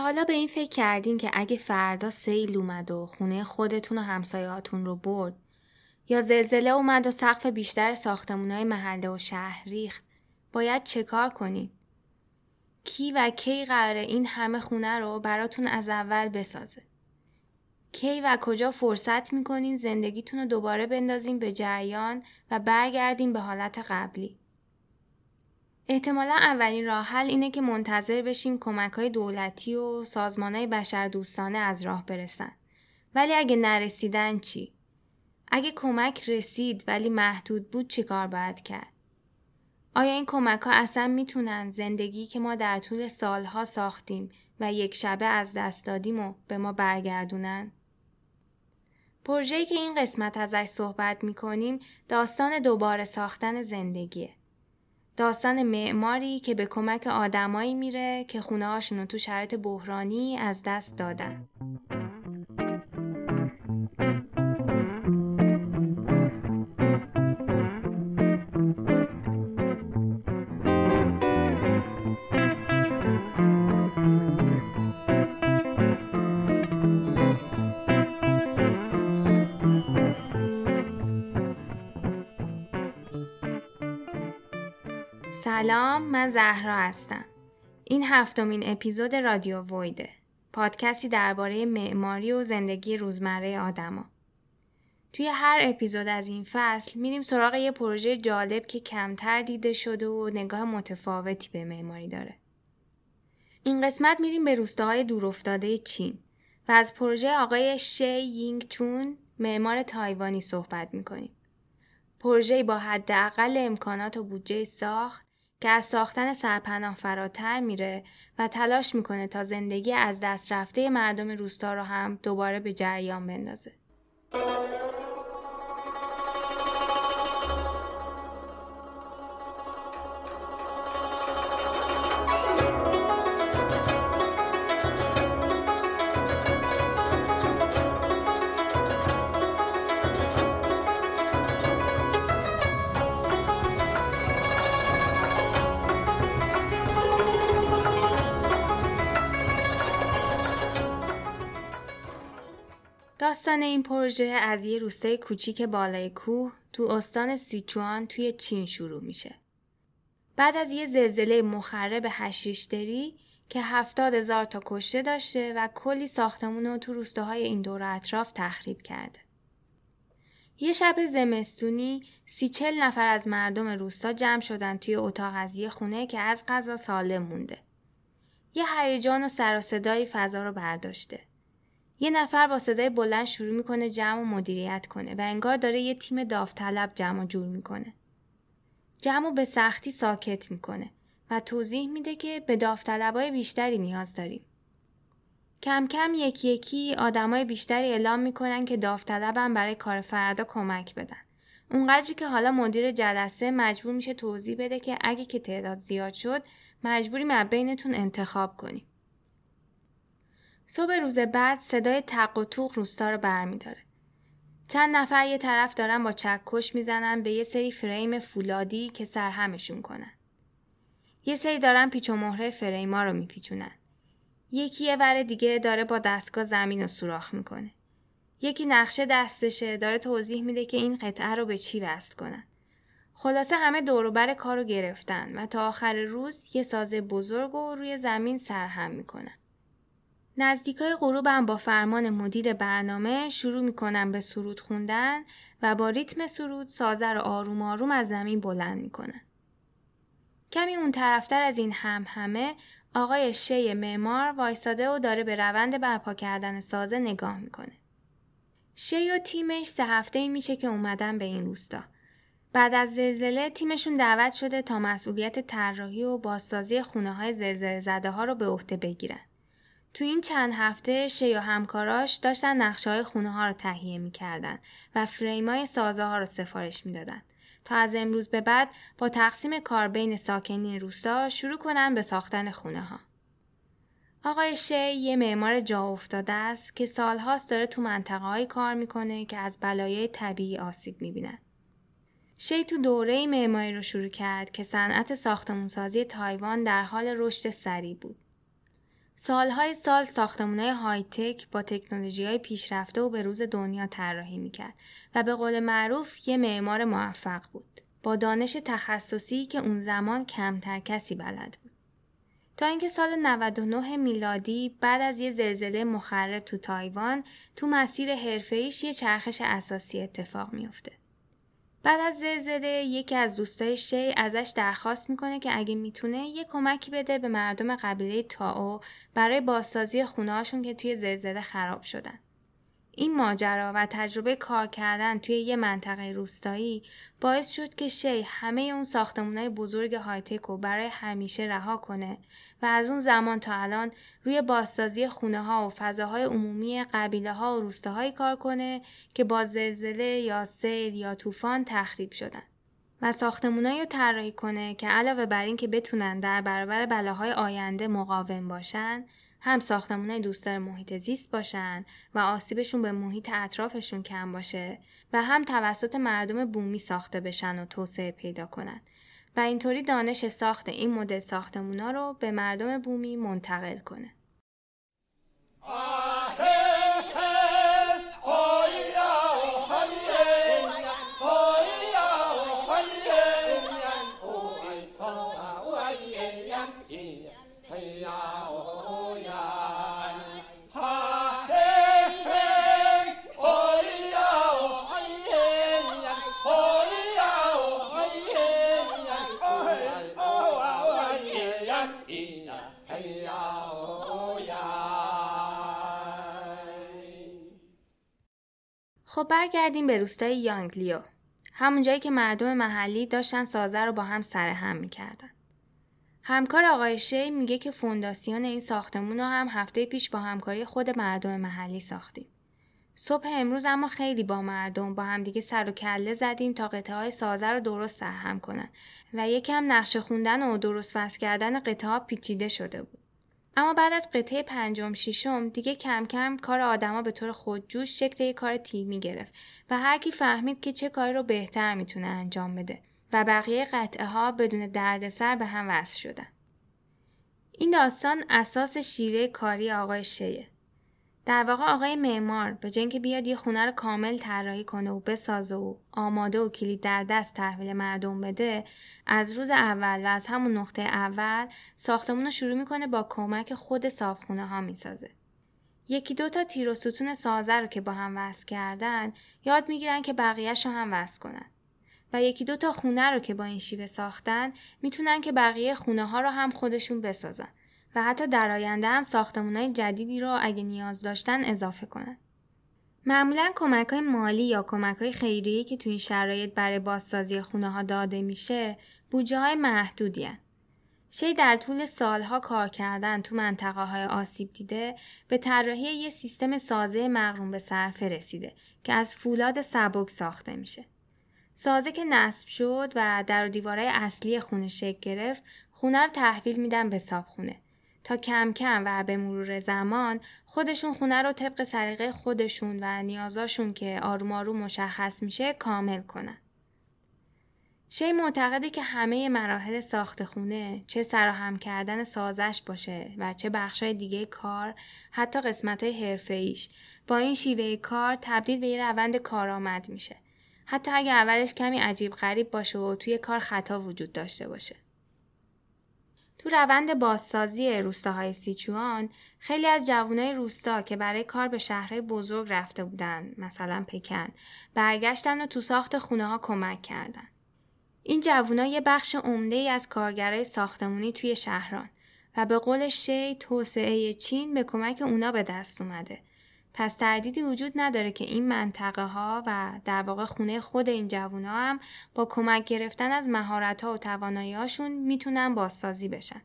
حالا به این فکر کردین که اگه فردا سیل اومد و خونه خودتون و همسایهاتون رو برد یا زلزله اومد و سقف بیشتر ساختمونای محله و شهر ریخت باید چه کار کنین؟ کی و کی قراره این همه خونه رو براتون از اول بسازه؟ کی و کجا فرصت می‌کنین زندگیتون رو دوباره بندازین به جریان و برگردین به حالت قبلی؟ احتمالا اولین راه حل اینه که منتظر بشیم کمک های دولتی و سازمان های بشر دوستانه از راه برسن. ولی اگه نرسیدن چی؟ اگه کمک رسید ولی محدود بود چی کار باید کرد؟ آیا این کمک ها اصلا می‌تونن زندگی که ما در طول سالها ساختیم و یک شبه از دست دادیم و به ما برگردونن؟ پروژه‌ای که این قسمت ازش صحبت می‌کنیم داستان دوباره ساختن زندگیه. داستان معماری که به کمک آدمایی میره که خونه هاشونو تو شرایط بحرانی از دست دادن. سلام من زهرا هستم. این هفتمین اپیزود رادیو ویده. پادکستی درباره معماری و زندگی روزمره آدما. توی هر اپیزود از این فصل میریم سراغ یه پروژه جالب که کمتر دیده شده و نگاه متفاوتی به معماری داره. این قسمت میریم به روستاهای دورافتاده چین و از پروژه آقای شی یینگ چون معمار تایوانی صحبت می‌کنیم. پروژه با حداقل امکانات و بودجه ساخت که از ساختن سرپناه فراتر میره و تلاش می‌کنه تا زندگی از دست رفته مردم روستا رو هم دوباره به جریان بندازه. داستان این پروژه از یه روستای کوچیک بالای کوه تو استان سیچوان توی چین شروع میشه. بعد از یه زلزله مخرب هشیشتری که هفتاد هزار تا کشته داشته و کلی ساختمون رو تو روستاهای این دور اطراف تخریب کرده. یه شب زمستونی سی چل نفر از مردم روستا جمع شدن توی اتاق از یه خونه که از غذا سالم مونده. یه هیجان و سر و صدای فضا رو برداشته. یه نفر با صدای بلند شروع می‌کنه جمع و مدیریت کنه و انگار داره یه تیم داوطلب جمع جور می‌کنه. جمع به سختی ساکت می‌کنه و توضیح میده که به داوطلبای بیشتری نیاز داریم. کم کم یکی یکی آدمای بیشتری اعلام می‌کنن که داوطلبم برای کار فردا کمک بدن. اونقدری که حالا مدیر جلسه مجبور میشه توضیح بده که اگه که تعداد زیاد شد مجبوریم بینتون انتخاب کنیم. صبح روز بعد صدای تق و توق روستا رو برمیداره. چند نفر یه طرف دارن با چکش می‌زنن به یه سری فریم فولادی که سرهمشون کنن. یه سری دارن پیچ و مهره فریما رو میپیچونن. یکی یه ور دیگه داره با دستگاه زمین رو سوراخ می‌کنه. یکی نقشه دستشه داره توضیح میده که این قطعه رو به چی وصل کنن. خلاصه همه دوروبر کار رو گرفتن و تا آخر روز یه سازه بزرگ رو روی زمین سرهم می‌کنن. نزدیکای غروبم با فرمان مدیر برنامه شروع می‌کنم به سرود خوندن و با ریتم سرود سازه رو آروم آروم از زمین بلند می‌کنن. کمی اون طرفتر از این هم همه آقای شی معمار وایساده و داره به روند برپا کردن سازه نگاه می‌کنه. شی و تیمش سه هفته میشه که اومدن به این روستا. بعد از زلزله تیمشون دعوت شده تا مسئولیت طراحی و بازسازی خونه های زلزله زده ها رو به عهده بگیرن. تو این چند هفته شی و همکاراش داشتن نقشه های خونه ها رو تهیه می‌کردن و فریم های سازه ها رو سفارش می‌دادن تا از امروز به بعد با تقسیم کار بین ساکنین روستا شروع کنن به ساختن خونه ها. آقای شی یه معمار جا افتاده است که سالهاست داره تو منطقه کار می‌کنه که از بلایای طبیعی آسیب می‌بینن. شی تو دوره معماری رو شروع کرد که صنعت ساختمونسازی تایوان در حال رشد سریع بود. سالهای سال ساختمانهای های تک با تکنولوژی های پیشرفته و به روز دنیا طراحی می‌کرد و به قول معروف یه معمار موفق بود. با دانش تخصصی که اون زمان کمتر کسی بلد بود. تا اینکه سال 99 میلادی بعد از یه زلزله مخرب تو تایوان تو مسیر حرفه‌ایش یه چرخش اساسی اتفاق میفته. بعد از زلزله یکی از دوستای شی ازش درخواست می‌کنه که اگه می‌تونه یه کمکی بده به مردم قبیله تاو برای بازسازی خونهاشون که توی زلزله خراب شدن. این ماجرا و تجربه کار کردن توی یه منطقه روستایی باعث شد که شی همه اون ساختمونای بزرگ هایتک رو برای همیشه رها کنه و از اون زمان تا الان روی بازسازی خونه ها و فضاهای عمومی قبیله ها و روستاهایی کار کنه که با زلزله یا سیل یا طوفان تخریب شدن. و ساختمونایی رو طراحی کنه که علاوه بر این که بتونن در برابر بلاهای آینده مقاوم باشن هم ساختمون دوستدار محیط زیست باشن و آسیبشون به محیط اطرافشون کم باشه و هم توسط مردم بومی ساخته بشن و توسعه پیدا کنن و اینطوری دانش ساخت این مدل ساختمونا رو به مردم بومی منتقل کنه. خب برگردیم به روستای یانگلیو. همون جایی که مردم محلی داشتن سازه رو با هم سر هم می‌کردن. همکار آقای شی میگه که فونداسیون این ساختمون رو هم هفته پیش با همکاری خود مردم محلی ساختیم. صبح امروز اما خیلی با مردم با همدیگه سر و کله زدیم تا قطعه های سازه رو درست سرهم کنن و یکم نقشه خوندن و درست وصل کردن قطعه پیچیده شده بود. اما بعد از قطعه پنجم ششم دیگه کم کم کار آدما به طور خودجوش شکل یک کار تیمی گرفت و هر کی فهمید که چه کاری رو بهتر می‌تونه انجام بده و بقیه قطعه ها بدون دردسر به هم وصل شدن. این داستان اساس شیوه کاری آقای شیه. در واقع آقای معمار به جای که بیاد یه خونه رو کامل طراحی کنه و بسازه و آماده و کلید در دست تحویل مردم بده از روز اول و از همون نقطه اول ساختمون رو شروع می‌کنه با کمک خود صابخونه ها می‌سازه. یکی دو تا تیر و ستون سازه رو که با هم وصل کردن یاد می‌گیرن که بقیهش رو هم وصل کنن. و یکی دو تا خونه رو که با این شیوه ساختن می‌تونن که بقیه خونه ها رو هم خودشون بسازن. و حتی در آینده هم های جدیدی رو اگه نیاز داشتن اضافه کنن. معمولا کمک های مالی یا کمک های خیریه که تو این شرایط برای بازسازی خونه ها داده میشه بودجه های محدودی هن. شی در طول سالها کار کردن تو منطقه های آسیب دیده به طراحی یه سیستم سازه مغروم به صرفه رسیده که از فولاد سبک ساخته میشه. سازه که نصب شد و در دیوارهای اصلی خونه شکل گرفت خونه رو تحویل میدن به خونه. تا کم کم و به مرور زمان خودشون خونه رو طبق سلیقه خودشون و نیازاشون که آروم آروم مشخص میشه کامل کنن. شی معتقده که همه مراحل ساخت خونه چه سراهم کردن سازش باشه و چه بخشای دیگه کار حتی قسمت های حرفه ایش با این شیوه کار تبدیل به یه روند کارآمد میشه. حتی اگه اولش کمی عجیب غریب باشه و توی کار خطا وجود داشته باشه. تو روند بازسازی روستاهای سیچوان خیلی از جوانای روستا که برای کار به شهرهای بزرگ رفته بودن مثلا پکن برگشتن و تو ساخت خونه ها کمک کردن. این جوونا یه بخش عمده ای از کارگرای ساختمونی توی شهران و به قول شی توسعه چین به کمک اونا به دست اومده. پس تردیدی وجود نداره که این منطقه ها و در واقع خونه خود این جوونا هم با کمک گرفتن از مهارت ها و توانایی هاشون می‌تونن بازسازی بشن.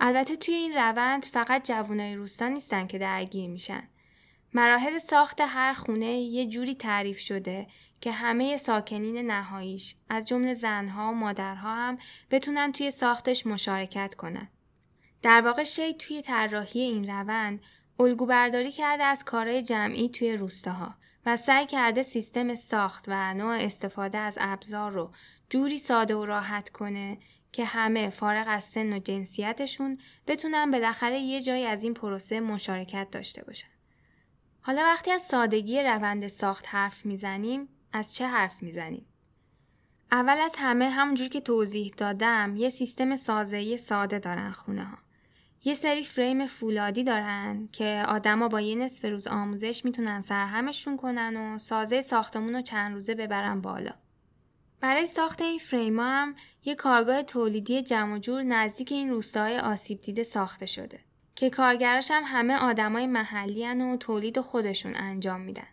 البته توی این روند فقط جوانای روستا نیستن که درگیر میشن. مراحل ساخت هر خونه یه جوری تعریف شده که همه ساکنین نهاییش از جمله زنها و مادرها هم بتونن توی ساختش مشارکت کنن. در واقع شی توی طراحی این روند الگو برداری کرده از کارهای جمعی توی روستاها و سعی کرده سیستم ساخت و نوع استفاده از ابزار رو جوری ساده و راحت کنه که همه فارغ از سن و جنسیتشون بتونن بالاخره یه جایی از این پروسه مشارکت داشته باشن. حالا وقتی از سادگی روند ساخت حرف می‌زنیم از چه حرف می‌زنیم؟ اول از همه همونجور که توضیح دادم یه سیستم سازهی ساده دارن خونه ها. یه سری فریم فولادی دارن که آدما با یه نصف روز آموزش می‌تونن سرهمشون کنن و سازه ساختمون رو چند روزه ببرن بالا. برای ساخت این فریم هم یه کارگاه تولیدی جمع جور نزدیک این روستاهای آسیب دیده ساخته شده که کارگراش هم همه آدمای محلی و تولید خودشون انجام میدن.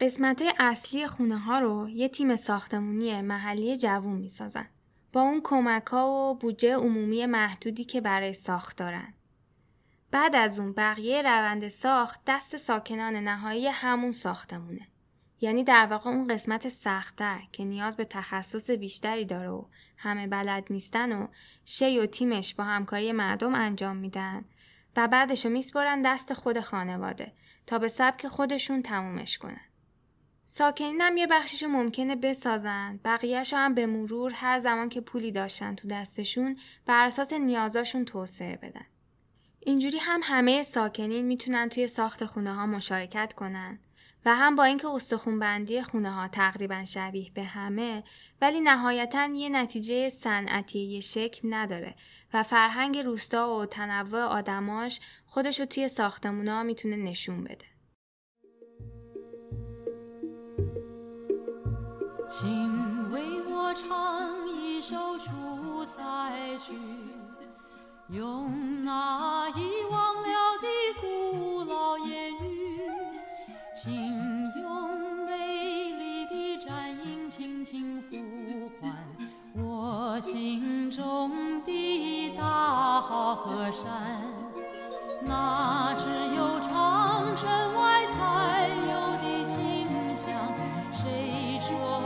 قسمت اصلی خونه ها رو یه تیم ساختمونی محلی جوون می‌سازن. با اون کمک ها و بودجه عمومی محدودی که برای ساخت دارن. بعد از اون بقیه روند ساخت دست ساکنان نهایی همون ساختمونه. یعنی در واقع اون قسمت سختتر که نیاز به تخصص بیشتری داره و همه بلد نیستن و شی و تیمش با همکاری مردم انجام میدن و بعدشو میسپرن دست خود خانواده تا به سبک خودشون تمومش کنن. ساکنین هم یه بخشیشو ممکنه بسازن بقیهش هم به مرور هر زمان که پولی داشتن تو دستشون بر اساس نیازاشون توسعه بدن. اینجوری هم همه ساکنین می‌تونن توی ساخت خونه ها مشارکت کنن و هم با اینکه استخونبندی خونه ها تقریبا شبیه به همه ولی نهایتا یه نتیجه صنعتی یه شکل نداره و فرهنگ روستا و تنوع آدماش خودشو توی ساختمونا می‌تونه نشون بده. 请为我唱一首《出塞曲》，用那遗忘了的古老言语，请用美丽的战音轻轻呼唤我心中的大好河山。那只有长城外才有的清香，谁说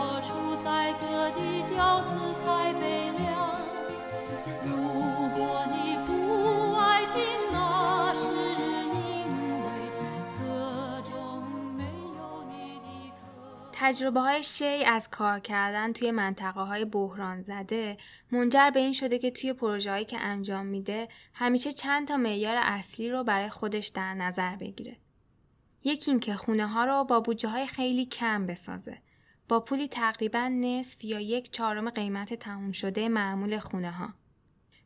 ？تجربه های شی از کار کردن توی منطقه های بحران زده منجر به این شده که توی پروژه هایی که انجام میده همیشه چند تا معیار اصلی رو برای خودش در نظر بگیره. یکی اینکه خونه ها رو با بودجه های خیلی کم بسازه. با پولی تقریبا نصف یا یک چهارم قیمت تموم شده معمول خونه ها.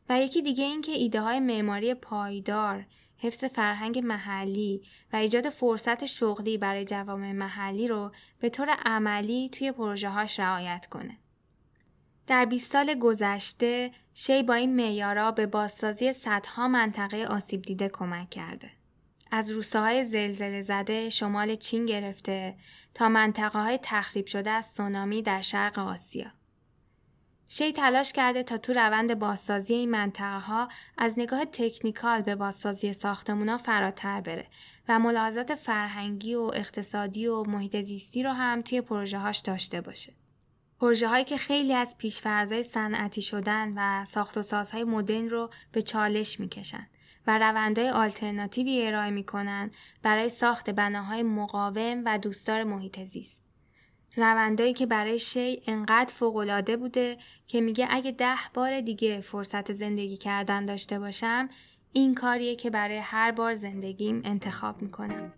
و یکی دیگه این که ایده های معماری پایدار، حفظ فرهنگ محلی و ایجاد فرصت شغلی برای جوامع محلی رو به طور عملی توی پروژه هاش رعایت کنه. در 20 سال گذشته شی با این معیارا به بازسازی صدها منطقه آسیب دیده کمک کرده. از روستاهای زلزله زده شمال چین گرفته تا منطقه های تخریب شده از سونامی در شرق آسیا. شی تلاش کرده تا تو روند بازسازی این منطقه ها از نگاه تکنیکال به بازسازی ساختمونا فراتر بره و ملاحظات فرهنگی و اقتصادی و محیط زیستی رو هم توی پروژه هاش داشته باشه. پروژه هایی که خیلی از پیشفرزای صنعتی شدن و ساخت و سازهای مدرن رو به چالش می‌کشن و روندهای آلترناتیوی ارائه می‌کنن برای ساخت بناهای مقاوم و دوستدار محیط زیست. روندایی که برای شی انقدر فوقالعاده بوده که میگه اگه ده بار دیگه فرصت زندگی کردن داشته باشم این کاریه که برای هر بار زندگیم انتخاب می‌کنم.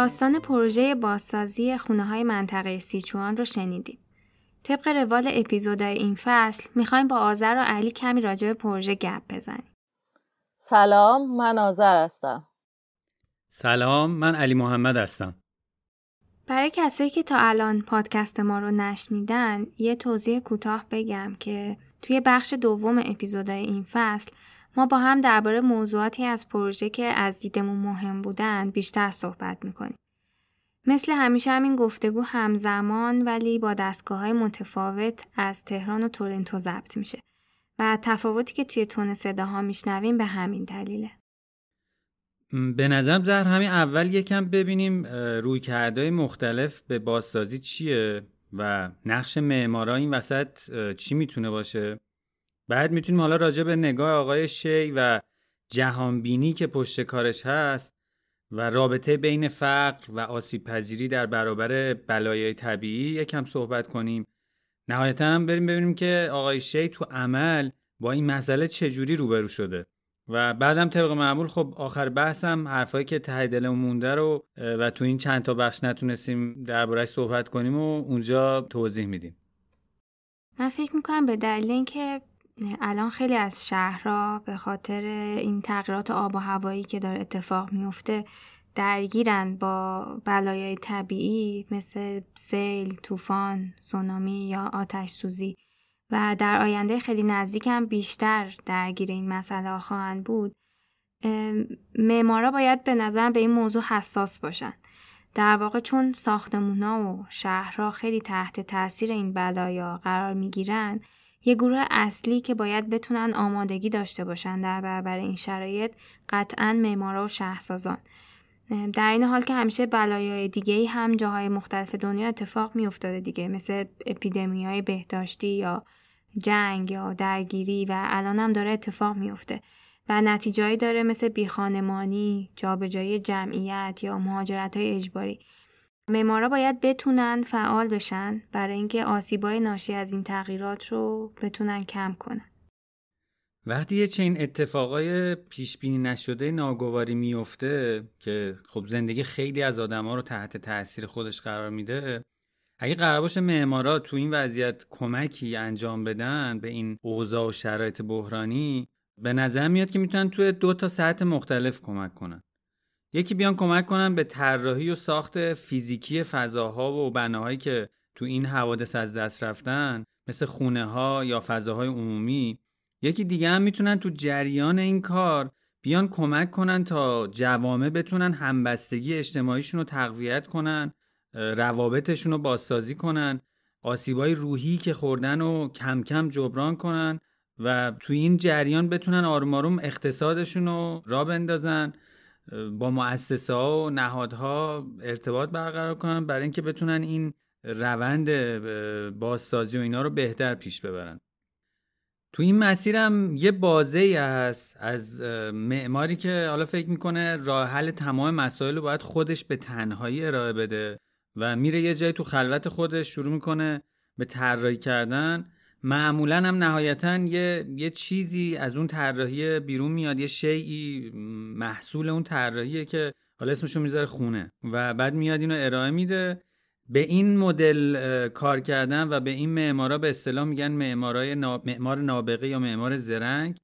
داستان پروژه بازسازی خونه های منطقه سیچوان رو شنیدیم. طبق روال اپیزودهای این فصل می‌خوایم با آذر و علی کمی راجع به پروژه گپ بزنیم. سلام من آذر هستم. سلام من علی محمد هستم. برای کسایی که تا الان پادکست ما رو نشنیدن یه توضیح کوتاه بگم که توی بخش دوم اپیزودهای این فصل ما با هم درباره موضوعاتی از پروژه که از دیدمون مهم بودن بیشتر صحبت می‌کنیم. مثل همیشه همین گفتگو همزمان ولی با دستگاه های متفاوت از تهران و تورنتو ضبط میشه و تفاوتی که توی تون صداها میشنویم به همین دلیله. به نظرم زهر همین اول یکم ببینیم روی کردهای مختلف به بازسازی چیه و نقش معمارا این وسط چی می‌تونه باشه بعد می‌تونیم حالا راجع به نگاه آقای شی و جهانبینی که پشت کارش هست و رابطه بین فقر و آسیب پذیری در برابر بلایای طبیعی یکم صحبت کنیم. نهایتا هم بریم ببینیم که آقای شی تو عمل با این مسئله چجوری روبرو شده. و بعدم طبق معمول خب آخر بحثم حرفایی که ته دلمون مونده رو و تو این چند تا بخش نتونستیم دربارهش صحبت کنیم و اونجا توضیح میدیم. من فکر می‌کنم به دلیل اینکه الان خیلی از شهرها به خاطر این تغییرات آب و هوایی که داره اتفاق میفته درگیرن با بلایای طبیعی مثل سیل، طوفان، سونامی یا آتش سوزی. و در آینده خیلی نزدیک بیشتر درگیر این مسئله خواهند بود. معمارا باید به نظر به این موضوع حساس باشن. در واقع چون ساختمونا و شهرها خیلی تحت تاثیر این بلایا قرار می‌گیرن یه گروه اصلی که باید بتونن آمادگی داشته باشن در برابر این شرایط قطعا معمارا و شهرسازان در این حال که همیشه بلایای دیگه هم جاهای مختلف دنیا اتفاق می افتاده دیگه مثل اپیدمی های بهداشتی یا جنگ یا درگیری و الان هم داره اتفاق میفته و نتیجهایی داره مثل بیخانمانی، جابجایی جمعیت یا مهاجرت های اجباری. معمارا باید بتونن فعال بشن برای اینکه آسیبای ناشی از این تغییرات رو بتونن کم کنن. وقتی یه چنین اتفاقای پیش بینی نشده ناگواری میفته که خب زندگی خیلی از آدما رو تحت تاثیر خودش قرار میده اگه قرار باشه معمارا تو این وضعیت کمکی انجام بدن به این اوضاع و شرایط بحرانی به نظر میاد که می‌تونن توی دو تا سطح مختلف کمک کنن یکی بیان کمک کنن به طراحی و ساخت فیزیکی فضاها و بناهایی که تو این حوادث از دست رفتن مثل خونه ها یا فضاهای عمومی. یکی دیگه هم می‌تونن تو جریان این کار بیان کمک کنن تا جوامع بتونن همبستگی اجتماعیشون رو تقویت کنن روابطشون رو بازسازی کنن آسیبای روحی که خوردن و کم کم جبران کنن و توی این جریان بتونن آروم آروم اقتصادشون رو را بندازن. با مؤسسه ها و نهادها ارتباط برقرار کنن برای اینکه بتونن این روند بازسازی و اینا رو بهتر پیش ببرن. تو این مسیرم یه بازه هست از معماری که حالا فکر می‌کنه راه حل تمام مسائل رو باید خودش به تنهایی ارائه بده و میره یه جایی تو خلوت خودش شروع می‌کنه به طراحی کردن. معمولا هم نهایتا یه, یه چیزی از اون طراحی بیرون میاد یه شیعی محصول اون طراحیه که حالا اسمشو می‌ذاره خونه و بعد میاد اینو ارائه میده. به این مدل کار کردن و به این معمارا به اصطلاح میگن معمارای معمار نابغه یا معمار زرنگ.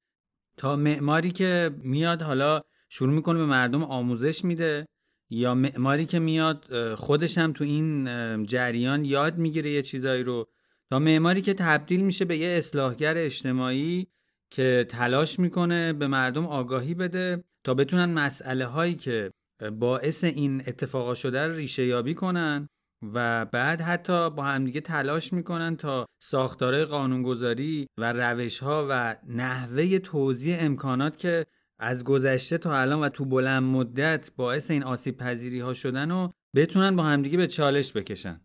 تا معماری که میاد حالا شروع می‌کنه به مردم آموزش میده یا معماری که میاد خودش هم تو این جریان یاد می‌گیره یه چیزایی رو. تا معماری که تبدیل میشه به یه اصلاحگر اجتماعی که تلاش می‌کنه به مردم آگاهی بده تا بتونن مسئله هایی که باعث این اتفاقا شده رو ریشه یابی کنن و بعد حتی با همدیگه تلاش می‌کنن تا ساختارهای قانونگذاری و روش ها و نحوه توضیح امکانات که از گذشته تا الان و تو بلند مدت باعث این آسیب پذیری ها شدن و بتونن با همدیگه به چالش بکشن.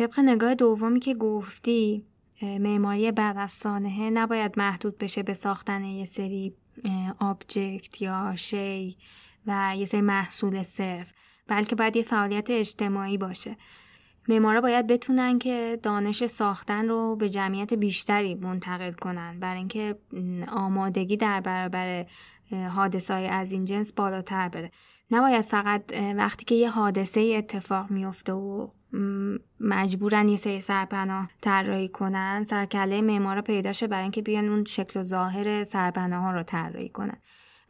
طبق نگاه دومی که گفتی معماری بعد از سانحه نباید محدود بشه به ساختن یه سری آبجکت یا شی و یه سری محصول صرف بلکه باید یه فعالیت اجتماعی باشه. معمارا باید بتونن که دانش ساختن رو به جمعیت بیشتری منتقل کنن برای اینکه آمادگی در برابر حادثه از این جنس بالاتر بره. نباید فقط وقتی که یه حادثه اتفاق میفته و مجبورن یه سری سرپناه طراحی کنن سرکله معمارا پیدا شه برای اینکه بیان اون شکل و ظاهر سرپناه ها رو طراحی کنن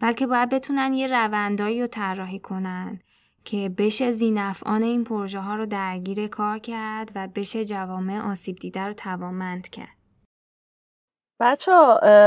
بلکه باید بتونن یه روندایی رو طراحی کنن که بشه زینفعان این پروژه ها رو درگیر کار کرد و بشه جوامع آسیب دیده رو توامند کرد. بچه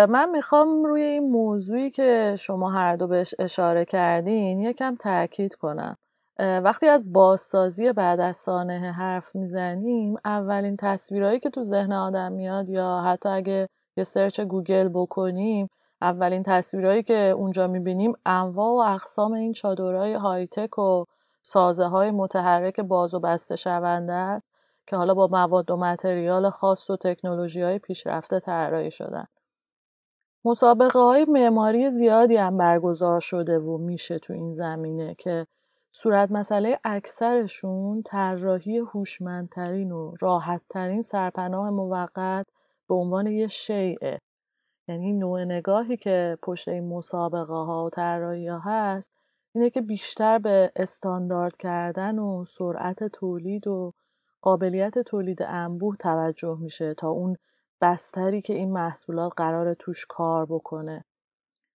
من می‌خوام روی این موضوعی که شما هر دو بهش اشاره کردین یکم تاکید کنم. وقتی از بازسازی بعد از سانحه حرف می‌زنیم اولین تصویرهایی که تو ذهن آدم میاد یا حتی اگه یه search گوگل بکنیم اولین تصویرهایی که اونجا می‌بینیم انواع و اقسام این چادرهای high-tech و سازه های متحرک باز و بسته شونده است که حالا با مواد و material خاص و تکنولوژی های پیشرفته طراحی شدن. مسابقه های معماری زیادی هم برگزار شده و میشه تو این زمینه که صورت مسئله اکثرشون طراحی هوشمندترین و راحتترین سرپناه موقت به عنوان یه شیعه. یعنی نوع نگاهی که پشت این مسابقه ها و طراحی ها هست اینه که بیشتر به استاندارد کردن و سرعت تولید و قابلیت تولید انبوه توجه میشه تا اون بستری که این محصولات قرار توش کار بکنه.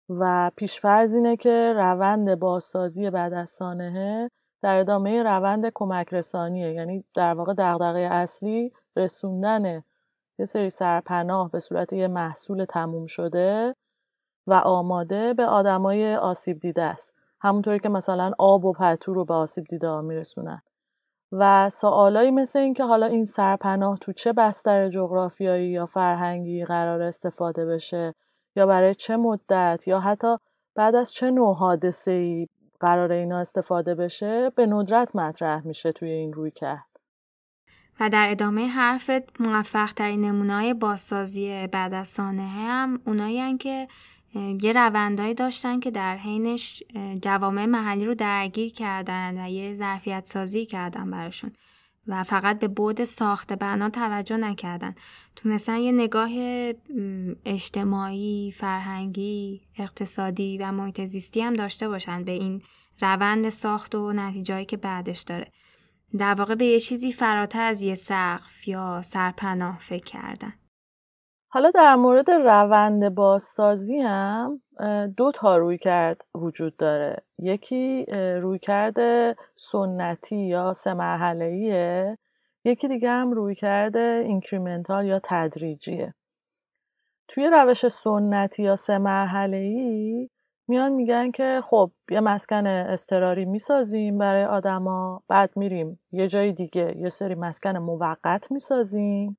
و پیشفرز اینه که روند بازسازی بعد از سانحه در ادامه روند کمک رسانیه یعنی در واقع دغدغه اصلی رسوندن یه سری سرپناه به صورت یه محصول تموم شده و آماده به آدمای آسیب دیده است. همونطوری که مثلا آب و پتو رو به آسیب دیده ها میرسونن. و سوالایی مثل این که حالا این سرپناه تو چه بستر جغرافیایی یا فرهنگی قرار استفاده بشه یا برای چه مدت یا حتی بعد از چه نوع حادثه ای قرار اینا استفاده بشه به ندرت مطرح میشه توی این روی کرد. و در ادامه حرفت موفق ترین نمونه بازسازی بعد از سانحه هم اونایی که یه روندهایی داشتن که در حینش جوامع محلی رو درگیر کردن و یه ظرفیت سازی کردن براشون. و فقط به بود ساخت بنا توجه نکردن. تونستن یه نگاه اجتماعی، فرهنگی، اقتصادی و محیط زیستی هم داشته باشن به این روند ساخت و نتیجهایی که بعدش داره. در واقع به یه چیزی فراتر از یه سقف یا سرپناه فکر کردن. حالا در مورد روند بازسازی هم دو تا روی کرد وجود داره. یکی روی کرده سنتی یا سه مرحله یکی دیگه هم روی کرده اینکریمنتال یا تدریجیه. توی روش سنتی یا سه مرحله ای میان میگن که خب یه مسکن استراری می‌سازیم برای آدما بعد میریم یه جای دیگه یه سری مسکن موقت می‌سازیم.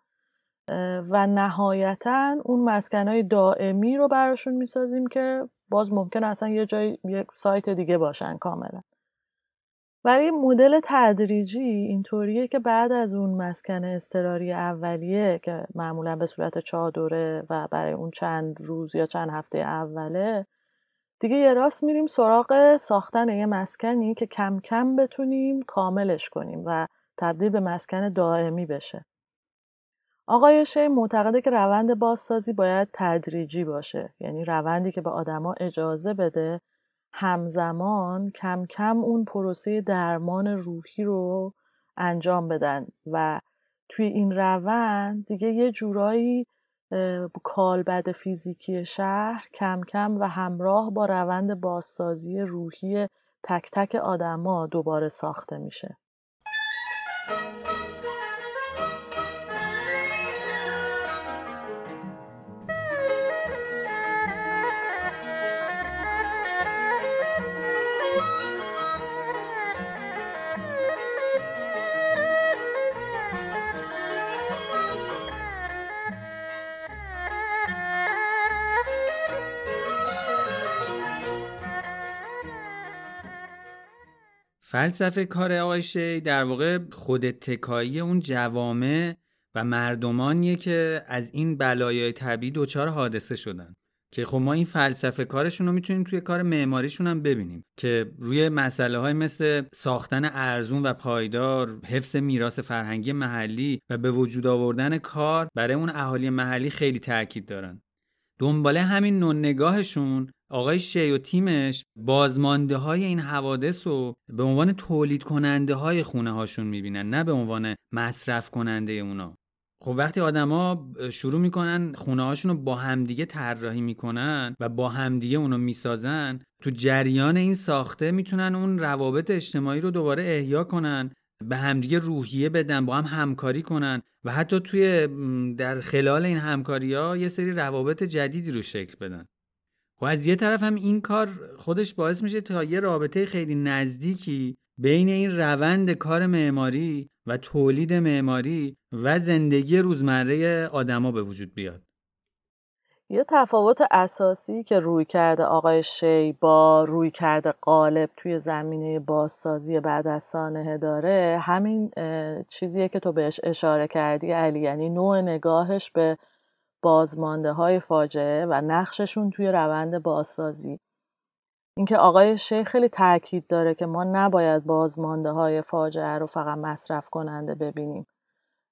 و نهایتا اون مسکنهای دائمی رو براشون می‌سازیم که باز ممکن اصلا یه جای یک سایت دیگه باشن کاملا. ولی مدل تدریجی اینطوریه که بعد از اون مسکن استراری اولیه که معمولا به صورت چادره و برای اون چند روز یا چند هفته اوله دیگه یه راست میریم سراغ ساختن یه مسکنی که کم کم بتونیم کاملش کنیم و تبدیل به مسکن دائمی بشه. آقای شی معتقده که روند بازسازی باید تدریجی باشه یعنی روندی که به آدما اجازه بده همزمان کم کم اون پروسه درمان روحی رو انجام بدن و توی این روند دیگه یه جورایی کالبد فیزیکی شهر کم کم و همراه با روند بازسازی روحی تک تک آدما دوباره ساخته میشه. فلسفه کار آقای شی در واقع خود تکایی اون جوامع و مردمانیه که از این بلایای طبیعی دچار حادثه شدن. که خب ما این فلسفه کارشون رو می‌تونیم توی کار معماریشون هم ببینیم. که روی مسئله های مثل ساختن ارزون و پایدار حفظ میراث فرهنگی محلی و به وجود آوردن کار برای اون اهالی محلی خیلی تاکید دارن. دنباله همین نوع نگاهشون آقای شی و تیمش بازمانده های این حوادث رو به عنوان تولید کننده های خونه هاشون می‌بینن نه به عنوان مصرف کننده اونا. خب وقتی آدما شروع می‌کنن خونه هاشون رو با همدیگه طراحی می‌کنن و با همدیگه اونو می‌سازن تو جریان این ساخته می‌تونن اون روابط اجتماعی رو دوباره احیا کنن به همدیگه روحیه بدن با هم همکاری کنن و حتی توی در خلال این همکاری ها یه سری روابط جدیدی رو شکل بدن. خب از یه طرف هم این کار خودش باعث میشه تا یه رابطه خیلی نزدیکی بین این روند کار معماری و تولید معماری و زندگی روزمره آدما به وجود بیاد. یه تفاوت اساسی که روی کرده آقای شی با روی کرده قالب توی زمینه بازسازی بعد از سانحه داره همین چیزیه که تو بهش اشاره کردی علی. یعنی نوع نگاهش به بازمانده های فاجعه و نقششون توی روند بازسازی. اینکه آقای شیخ خیلی تاکید داره که ما نباید بازمانده های فاجعه رو فقط مصرف کننده ببینیم.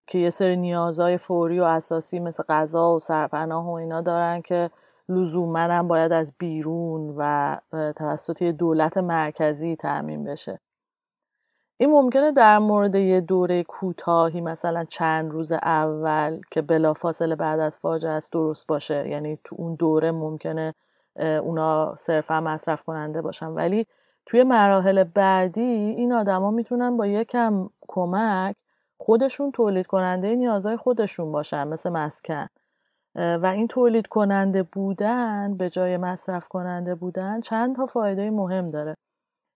که یه سری نیازهای فوری و اساسی مثل غذا و سرپناه و اینا دارن که لزوما باید از بیرون و توسط دولت مرکزی تأمین بشه. این ممکنه در مورد یه دوره کوتاهی مثلا چند روز اول که بلافاصله بعد از فاجعه است درست باشه. یعنی تو اون دوره ممکنه اونا صرفا مصرف کننده باشن. ولی توی مراحل بعدی این آدما می‌تونن با یکم کمک خودشون تولید کننده نیازهای خودشون باشن مثل مسکن. و این تولید کننده بودن به جای مصرف کننده بودن چند تا فایده مهم داره.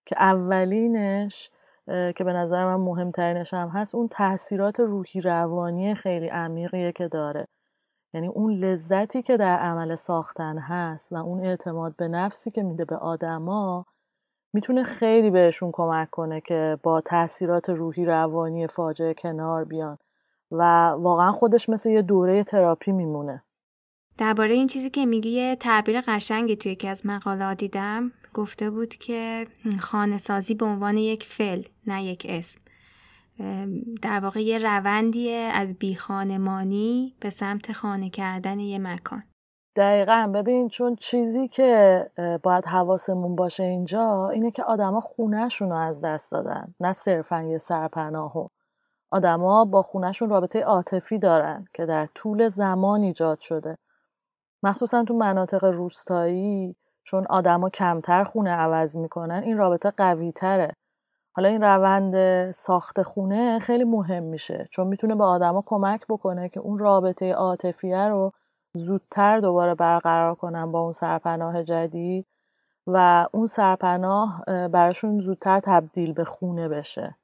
که اولینش که به نظر من مهمترینش هم هست اون تاثیرات روحی روانی خیلی عمیقیه که داره. یعنی اون لذتی که در عمل ساختن هست و اون اعتماد به نفسی که میده به آدما می‌تونه خیلی بهشون کمک کنه که با تاثیرات روحی روانی فاجعه کنار بیان. و واقعا خودش مثل یه دوره تراپی میمونه. درباره این چیزی که میگی یه تعبیر قشنگی توی یکی از مقالات دیدم. گفته بود که خانه سازی به عنوان یک فعل نه یک اسم. در واقع یه روندیه از بیخانمانی به سمت خانه کردن یه مکان. دقیقا. ببین چون چیزی که باید حواسمون باشه اینجا اینه که آدما خونهشون رو از دست دادن نه صرفا یه سرپناهو آدما با خونهشون رابطه عاطفی دارن که در طول زمان ایجاد شده. مخصوصا تو مناطق روستایی چون آدما کمتر خونه عوض می‌کنن این رابطه قوی تره حالا این روند ساخت خونه خیلی مهم میشه چون می‌تونه به آدما کمک بکنه که اون رابطه عاطفیه رو زودتر دوباره برقرار کنن با اون سرپناه جدید و اون سرپناه براشون زودتر تبدیل به خونه بشه.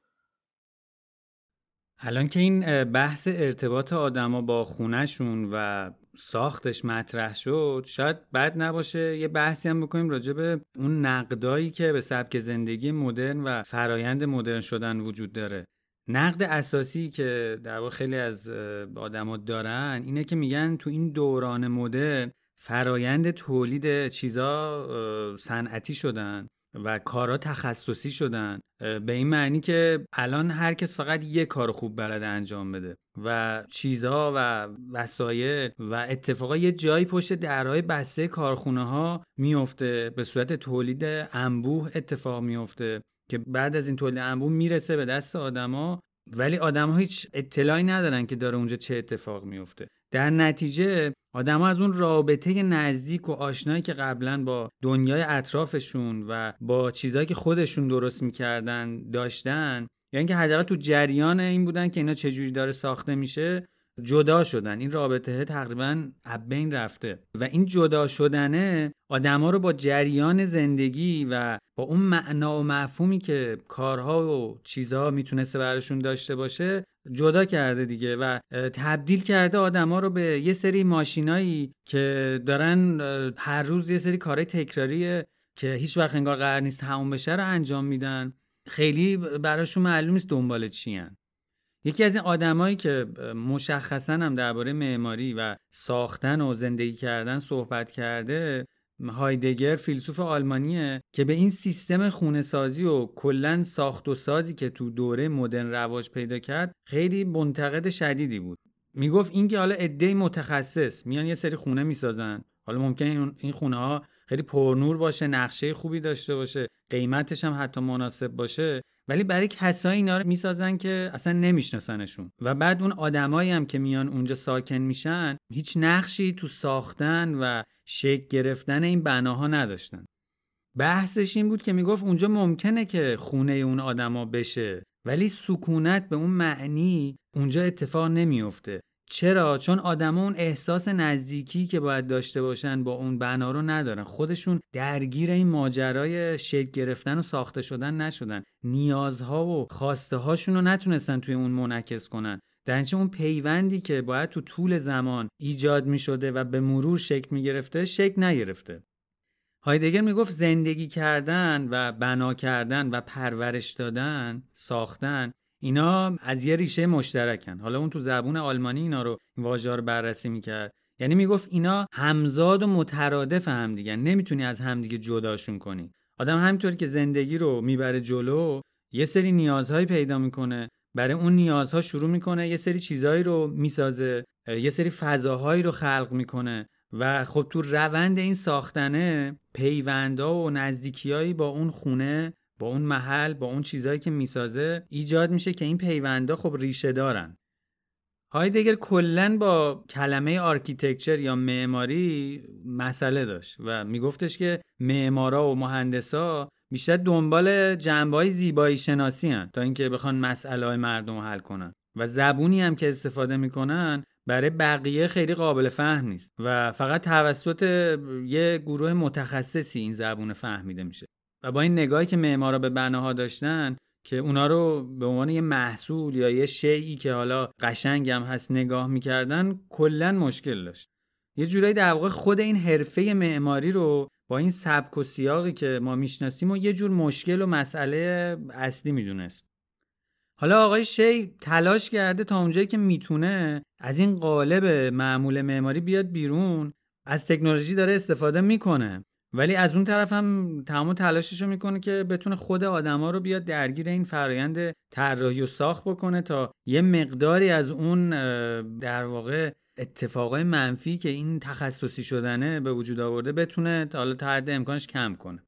الان که این بحث ارتباط آدما با خونهشون و ساختش مطرح شد شاید بد نباشه. یه بحثی هم بکنیم راجع به اون نقدایی که به سبک زندگی مدرن و فرایند مدرن شدن وجود داره. نقد اساسی که در واقع خیلی از آدما دارن اینه که میگن تو این دوران مدرن فرایند تولید چیزا صنعتی شدن. و کارا تخصصی شدن. به این معنی که الان هر کس فقط یه کار خوب بلده انجام بده و چیزها و وسایل و اتفاقا یه جایی پشت درهای بسته کارخونه ها میفته به صورت تولید انبوه اتفاق میفته که بعد از این تولید انبوه می‌رسه به دست آدما ولی آدم ها هیچ اطلاعی ندارن که داره اونجا چه اتفاق میفته در نتیجه آدما از اون رابطه نزدیک و آشنایی که قبلا با دنیای اطرافشون و با چیزهایی که خودشون درست می‌کردن داشتن یعنی که حداقل تو جریان این بودن که اینا چجوری داره ساخته میشه جدا شدن. این رابطه تقریبا بین رفته. و این جدا شدنه آدما رو با جریان زندگی و با اون معنا و مفهومی که کارها و چیزها می‌تونسته براشون داشته باشه جدا کرده دیگه و تبدیل کرده آدما رو به یه سری ماشینایی که دارن هر روز یه سری کارهای تکراری که هیچ وقت انگار قرار نیست تموم بشه رو انجام میدن. خیلی براشون معلوم نیست دنبال چی یکی از این آدمایی که مشخصا هم درباره معماری و ساختن و زندگی کردن صحبت کرده هایدگر فیلسوف آلمانیه که به این سیستم خونه سازی و کلا ساخت و سازی که تو دوره مدرن رواج پیدا کرد خیلی منتقد شدیدی بود. می‌گفت اینکه حالا عده متخصص میان یه سری خونه می‌سازن. حالا ممکن این خونه ها خیلی پرنور باشه نقشه خوبی داشته باشه قیمتش هم حتی مناسب باشه. ولی برای کسایی اینا رو می‌سازن که اصلا نمیشناسنشون. و بعد اون آدمایی هم که میان اونجا ساکن میشن هیچ نقشی تو ساختن و شکل گرفتن این بناها نداشتن. بحثش این بود که می‌گفت اونجا ممکنه که خونه اون آدما بشه ولی سکونت به اون معنی اونجا اتفاق نمیفته چرا؟ چون آدما اون احساس نزدیکی که باید داشته باشن با اون بنا رو ندارن. خودشون درگیر این ماجرای شکل گرفتن و ساخته شدن نشدن. نیازها و خواسته هاشون رو نتونستن توی اون منعکس کنن. در اون پیوندی که باید تو طول زمان ایجاد می شده و به مرور شکل می گرفته شکل نگرفته. هایدگر می‌گفت زندگی کردن و بنا کردن و پرورش دادن ساختن اینا از یه ریشه مشترکن. حالا اون تو زبون آلمانی اینا رو واژه رو بررسی می‌کرد. یعنی می‌گفت اینا همزاد و مترادف هم دیگه نمی‌تونی از همدیگه جداشون کنی. آدم همینطوری که زندگی رو می‌بره جلو یه سری نیازهایی پیدا می‌کنه. برای اون نیازها شروع می‌کنه یه سری چیزهایی رو می‌سازه یه سری فضاهایی رو خلق می‌کنه. و خب تو روند این ساختنه پیوندا و نزدیکیایی با اون خونه با اون محل با اون چیزهایی که می‌سازه ایجاد میشه که این پیوندا خب ریشه دارن. هایدگر کلا با کلمه architecture یا معماری مسئله داشت و میگفتش که معمارا و مهندسا بیشتر دنبال جنبه های زیبایی شناسی هن تا اینکه بخوان مسئله مردم رو حل کنن. و زبونی هم که استفاده می‌کنن برای بقیه خیلی قابل فهم نیست و فقط توسط یه گروه متخصصی این زبون فهمیده میشه. و با این نگاهی که معمارا به بناها داشتن که اونا رو به عنوان یه محصول یا یه شیعی که حالا قشنگ هم هست نگاه می‌کردن کلا مشکل داشت. یه جورایی در واقع خود این حرفه معماری رو با این سبک و سیاقی که ما می‌شناسیم و یه جور مشکل و مسئله اصلی می‌دونست. حالا آقای شی تلاش کرده تا اونجایی که می‌تونه از این قالب معمول معماری بیاد بیرون از تکنولوژی داره استفاده می‌کنه. ولی از اون طرف هم تمام تلاشش رو می‌کنه که بتونه خود آدما رو بیاد درگیر این فرایند طراحی و ساخت بکنه تا یه مقداری از اون در واقع اتفاقای منفی که این تخصصی شدنه به وجود آورده بتونه حالا تا حد امکانش کم کنه.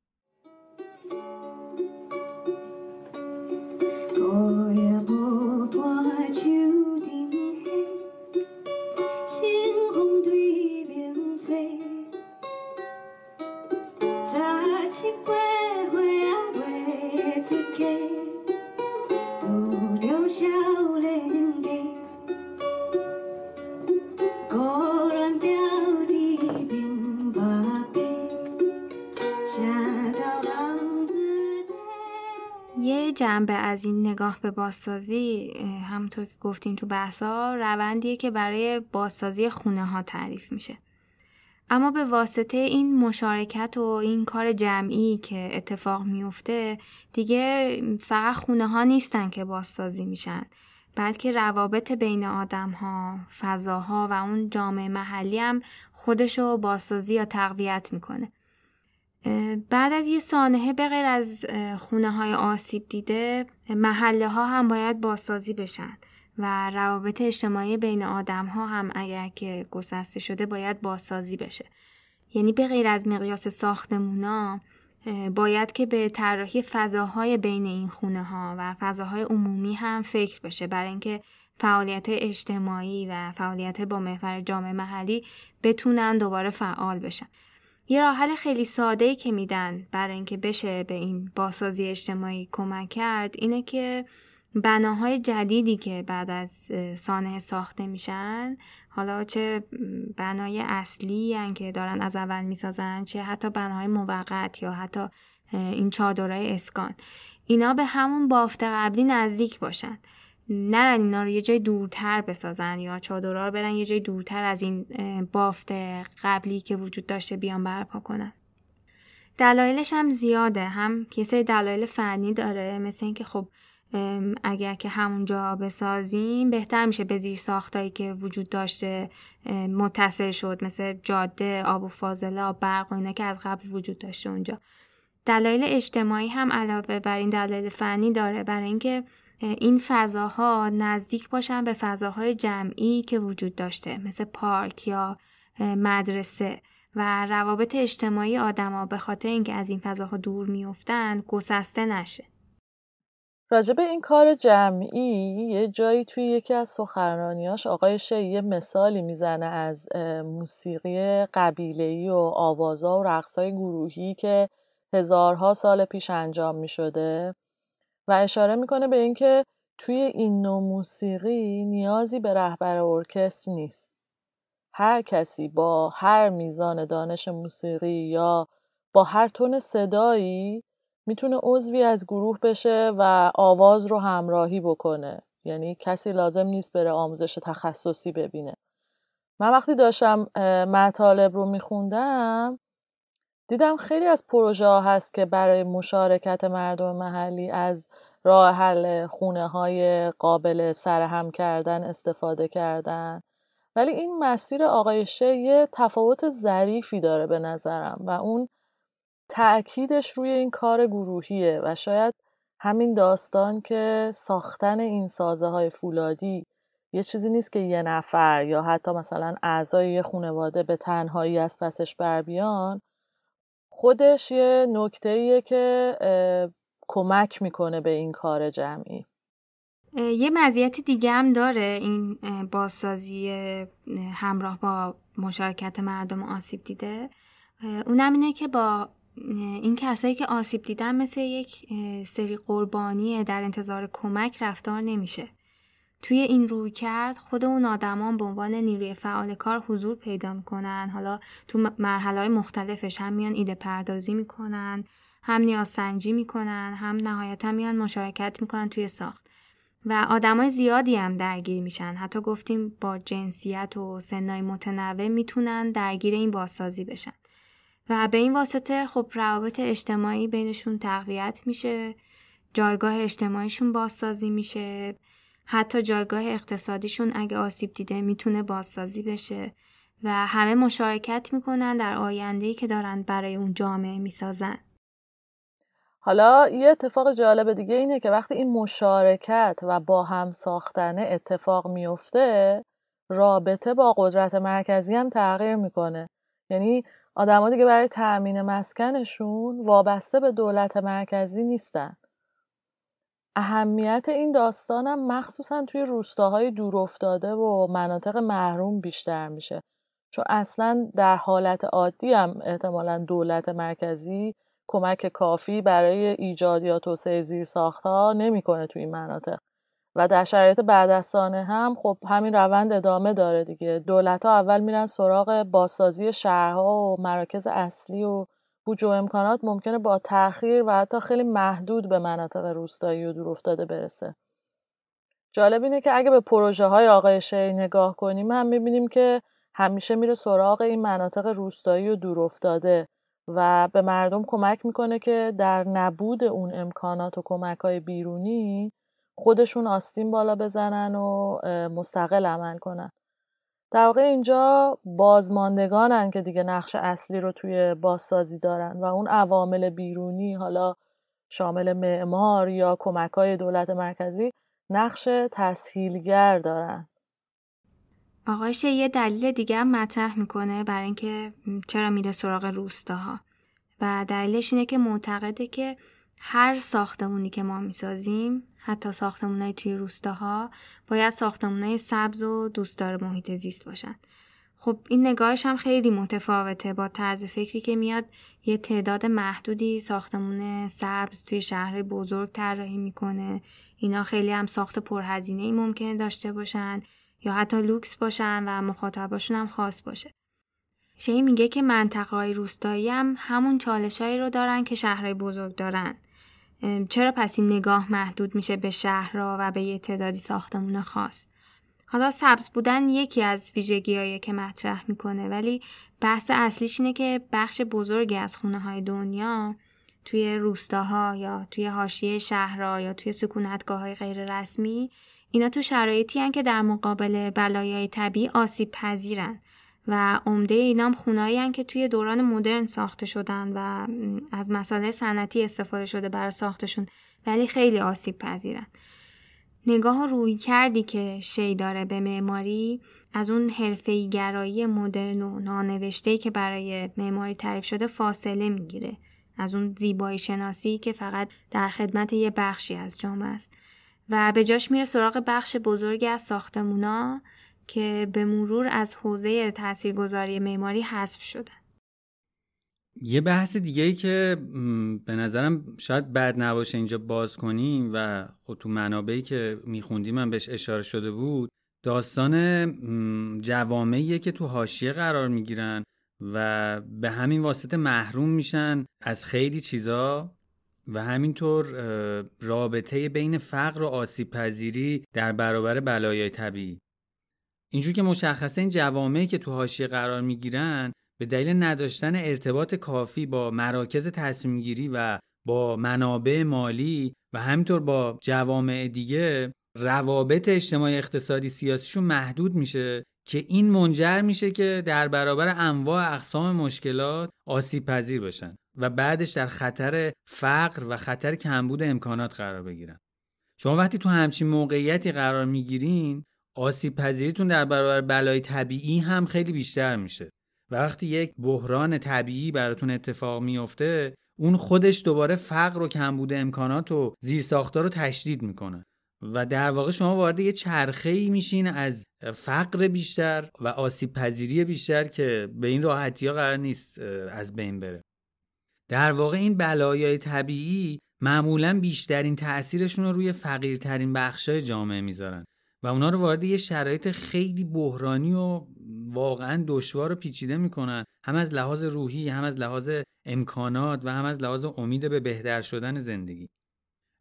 نگاه به بازسازی همونطور که گفتیم تو بحثا روندیه که برای بازسازی خونه ها تعریف میشه اما به واسطه این مشارکت و این کار جمعی که اتفاق میفته دیگه فقط خونه ها نیستن که بازسازی میشن بلکه روابط بین آدم ها، فضاها و اون جامعه محلی هم خودشو بازسازی یا تقویت می‌کنه. بعد از یه سانحه به غیر از خونه های آسیب دیده محله ها هم باید بازسازی بشن و روابط اجتماعی بین آدم ها هم اگر که گسسته شده باید بازسازی بشه. یعنی به غیر از مقیاس ساختمونا باید که به طراحی فضاهای بین این خونه ها و فضاهای عمومی هم فکر بشه. برای اینکه فعالیت اجتماعی و فعالیت با محور جامعه محلی بتونن دوباره فعال بشن. یه راه حل خیلی ساده ای که میدن برای اینکه بشه به این بازسازی اجتماعی کمک کرد اینه که بناهای جدیدی که بعد از سانه ساخته میشن حالا چه بنای اصلی هن که دارن از اول می‌سازن چه حتی بناهای موقت یا حتی این چادرهای اسکان. اینا به همون بافت قبلی نزدیک باشن. نرن اینا رو یه جای دورتر بسازن یا چادرها رو برن یه جای دورتر از این بافت قبلی که وجود داشته بیان برپا کنن. دلایلش هم زیاده. هم یه سری دلایل فنی داره. مثل اینکه خب اگر که همونجا بسازیم بهتر میشه به زیر ساختایی که وجود داشته متصل شد. مثل جاده آب و فاضله آب برق و اینا که از قبل وجود داشته اونجا. دلایل اجتماعی هم علاوه بر این دلایل فنی داره. برای اینکه این فضاها نزدیک باشن به فضاهای جمعی که وجود داشته مثل پارک یا مدرسه. و روابط اجتماعی آدما به خاطر اینکه از این فضاها دور میفتن گسسته نشه. راجب این کار جمعی یه جایی توی یکی از سخنرانیاش آقای شی یه مثالی می‌زنه از موسیقی قبیله‌ای و آوازا و رقصای گروهی که هزارها سال پیش انجام می شده و اشاره می‌کنه به اینکه توی این نوع موسیقی نیازی به رهبر ارکستر نیست. هر کسی با هر میزان دانش موسیقی یا با هر تون صدایی می‌تونه عضوی از گروه بشه و آواز رو همراهی بکنه یعنی کسی لازم نیست بره آموزش تخصصی ببینه من وقتی داشتم مطالب رو میخوندم دیدم خیلی از پروژه ها هست که برای مشارکت مردم محلی از راه حل خونه های قابل سرهم کردن استفاده کردن. ولی این مسیر آقای شه یه تفاوت ظریفی داره به نظرم و اون تأکیدش روی این کار گروهیه و شاید همین داستان که ساختن این سازه های فولادی یه چیزی نیست که یه نفر یا حتی مثلا اعضای یه خانواده به تنهایی از پسش بر بیان خودش یه نکته که کمک می‌کنه به این کار جمعی. یه مزیت دیگه هم داره این بازسازی همراه با مشارکت مردم آسیب دیده. اونم اینه که با این کسایی که آسیب دیدن مثل یک سری قربانی در انتظار کمک رفتار نمیشه. توی این روی کرد خود اون آدمان به عنوان نیروی فعال کار حضور پیدا می‌کنن. حالا تو مرحله های مختلفش هم میان ایده پردازی می‌کنن هم نیاز سنجی می‌کنن هم نهایتا میان مشارکت می‌کنن توی ساخت. و آدمای زیادی هم درگیر میشن. حتی گفتیم با جنسیت و سنای متنوع می‌تونن درگیر این بازسازی بشن. و به این واسطه خب روابط اجتماعی بینشون تقویت میشه جایگاه اجتماعیشون بازسازی میشه. حتی جایگاه اقتصادیشون اگه آسیب دیده می‌تونه بازسازی بشه و همه مشارکت می‌کنن در آیندهی که دارن برای اون جامعه می‌سازن. حالا یه اتفاق جالب دیگه اینه که وقتی این مشارکت و با هم ساختن اتفاق میفته رابطه با قدرت مرکزی هم تغییر می‌کنه. یعنی آدما دیگه برای تأمین مسکنشون وابسته به دولت مرکزی نیستن. اهمیت این داستانم مخصوصا توی روستاهای دورافتاده و مناطق محروم بیشتر میشه. چون اصلا در حالت عادی هم احتمالا دولت مرکزی کمک کافی برای ایجاد یا توسعه زیر ساختها نمی‌کنه توی این مناطق. و در شرایط بعد از سانه هم خب همین روند ادامه داره دیگه. دولت ها اول میرن سراغ بازسازی شهرها و مراکز اصلی و بودجه و امکانات ممکنه با تاخیر و حتی خیلی محدود به مناطق روستایی و دورافتاده برسه. جالب اینه که اگه به پروژه های آقای شی نگاه کنیم هم می‌بینیم که همیشه میره سراغ این مناطق روستایی و دورافتاده و به مردم کمک می‌کنه که در نبود اون امکانات و کمک های بیرونی خودشون آستین بالا بزنن و مستقل عمل کنن. در واقع اینجا بازماندگانن که دیگه نقش اصلی رو توی بازسازی دارن و اون عوامل بیرونی حالا شامل معمار یا کمک های دولت مرکزی نقش تسهیلگر دارن. آقایش یه دلیل دیگه هم مطرح می‌کنه برای اینکه چرا میره سراغ روستاها. و دلیلش اینه که معتقده که هر ساختمونی که ما می‌سازیم حتی ساختمونای توی روستاها باید ساختمونای سبز و دوستدار محیط زیست باشن. خب این نگاهش هم خیلی متفاوته با طرز فکری که میاد یه تعداد محدودی ساختمون سبز توی شهر بزرگ طراحی می‌کنه. اینا خیلی هم ساخت پرهزینه ای ممکنه داشته باشن یا حتی لوکس باشن و مخاطباشون هم خاص باشه. شی میگه که منطقه های روستایی هم همون چالشایی رو دارن که شهرهای بزرگ دارن. چرا پس این نگاه محدود میشه به شهرها و به یه تعدادی ساختمون خاص؟ حالا سبز بودن یکی از ویژگیهایی که مطرح می‌کنه ولی بحث اصلیش اینه که بخش بزرگی از خونه های دنیا توی روستاها یا توی حاشیه شهرها یا توی سکونتگاه های غیر رسمی اینا تو شرایطی هن که در مقابل بلایای طبیعی آسیب پذیرن. و عمده اینام خونایی که توی دوران مدرن ساخته شدن و از مسائل صنعتی استفاده شده برای ساختشون ولی خیلی آسیب پذیرن. نگاه روی کردی که شی داره به معماری از اون حرفه‌ای گرایی مدرن و نانوشته‌ای که برای معماری تعریف شده فاصله می‌گیره. از اون زیبایی شناسی که فقط در خدمت یه بخشی از جامعه است. و به جاش میره سراغ بخش بزرگی از ساختمونا. که به مرور از حوزه تاثیرگذاری معماری حذف شده یه بحث دیگه ای که به نظرم شاید بد نباشه اینجا باز کنیم و خود تو منابعی که میخوندیم من بهش اشاره شده بود داستان جوامعیه که تو حاشیه قرار می‌گیرن و به همین واسطه محروم میشن از خیلی چیزا و همینطور رابطه بین فقر و آسیب پذیری در برابر بلایای طبیعی. اینجور که مشخصه این جوامعی که تو حاشیه قرار می‌گیرن به دلیل نداشتن ارتباط کافی با مراکز تصمیم گیری و با منابع مالی و همینطور با جوامع دیگه روابط اجتماعی اقتصادی سیاسیشون محدود میشه که این منجر میشه که در برابر انواع اقسام مشکلات آسیب پذیر باشن و بعدش در خطر فقر و خطر کمبود امکانات قرار بگیرن. شما وقتی تو همچین موقعیتی قرار می‌گیرین آسیب پذیریتون در برابر بلای طبیعی هم خیلی بیشتر میشه. وقتی یک بحران طبیعی براتون اتفاق میفته اون خودش دوباره فقر و کمبود امکانات و زیرساختار رو تشدید می‌کنه. و در واقع شما وارد یه چرخه ای میشین از فقر بیشتر و آسیب پذیری بیشتر که به این راحتی ها قرار نیست از بین بره. در واقع این بلایای طبیعی معمولا بیشترین تاثیرشون رو روی فقیرترین بخشای جامعه می‌ذارن. و اونا رو وارد یه شرایط خیلی بحرانی و واقعا دشوار و پیچیده می‌کنن. هم از لحاظ روحی هم از لحاظ امکانات و هم از لحاظ امید به بهتر شدن زندگی.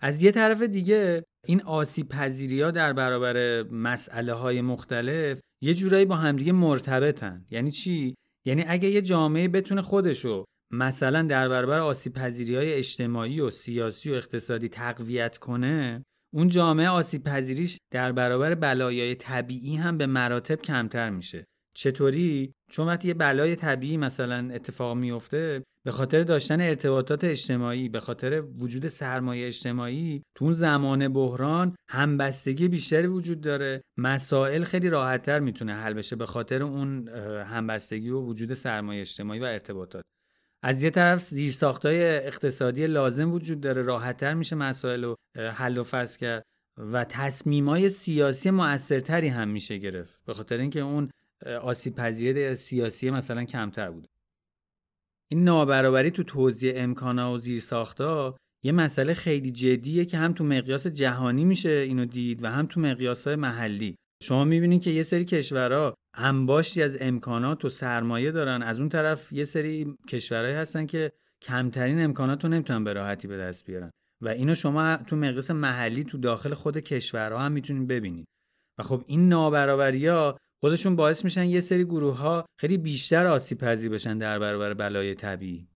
از یه طرف دیگه این آسیب پذیری ها در برابر مسئله های مختلف یه جورایی با همدیگه مرتبطن. یعنی چی؟ یعنی اگه یه جامعه بتونه خودشو مثلا در برابر آسیب پذیری های اجتماعی و سیاسی و اقتصادی تقویت کنه اون جامعه آسیب پذیریش در برابر بلایای طبیعی هم به مراتب کمتر میشه. چطوری؟ چون وقتی یه بلای طبیعی مثلا اتفاق میفته به خاطر داشتن ارتباطات اجتماعی به خاطر وجود سرمایه اجتماعی تو اون زمان بحران همبستگی بیشتری وجود داره. مسائل خیلی راحتتر می‌تونه حل بشه به خاطر اون همبستگی و وجود سرمایه اجتماعی و ارتباطات. از یه طرف زیرساختهای اقتصادی لازم وجود داره راحتتر میشه مسائل رو حل و فصل کرد و تصمیمای سیاسی موثرتری هم میشه گرفت به خاطر اینکه اون آسیب پذیری سیاسی مثلا کمتر بوده. این نابرابری تو توزیع امکانات و زیرساختها یه مسئله خیلی جدیه که هم تو مقیاس جهانی میشه اینو دید و هم تو مقیاس محلی. شما می‌بینید که یه سری کشورها انباشتی از امکانات و سرمایه دارن. از اون طرف یه سری کشورهایی هستن که کمترین امکانات رو نمی‌تونن به راحتی به دست بیارن. و اینو شما تو مقیاس محلی تو داخل خود کشورها هم می‌تونید ببینید. و خب این نابرابری ها خودشون باعث میشن یه سری گروه ها خیلی بیشتر آسیب پذیر بشن در برابر بلای طبیعی.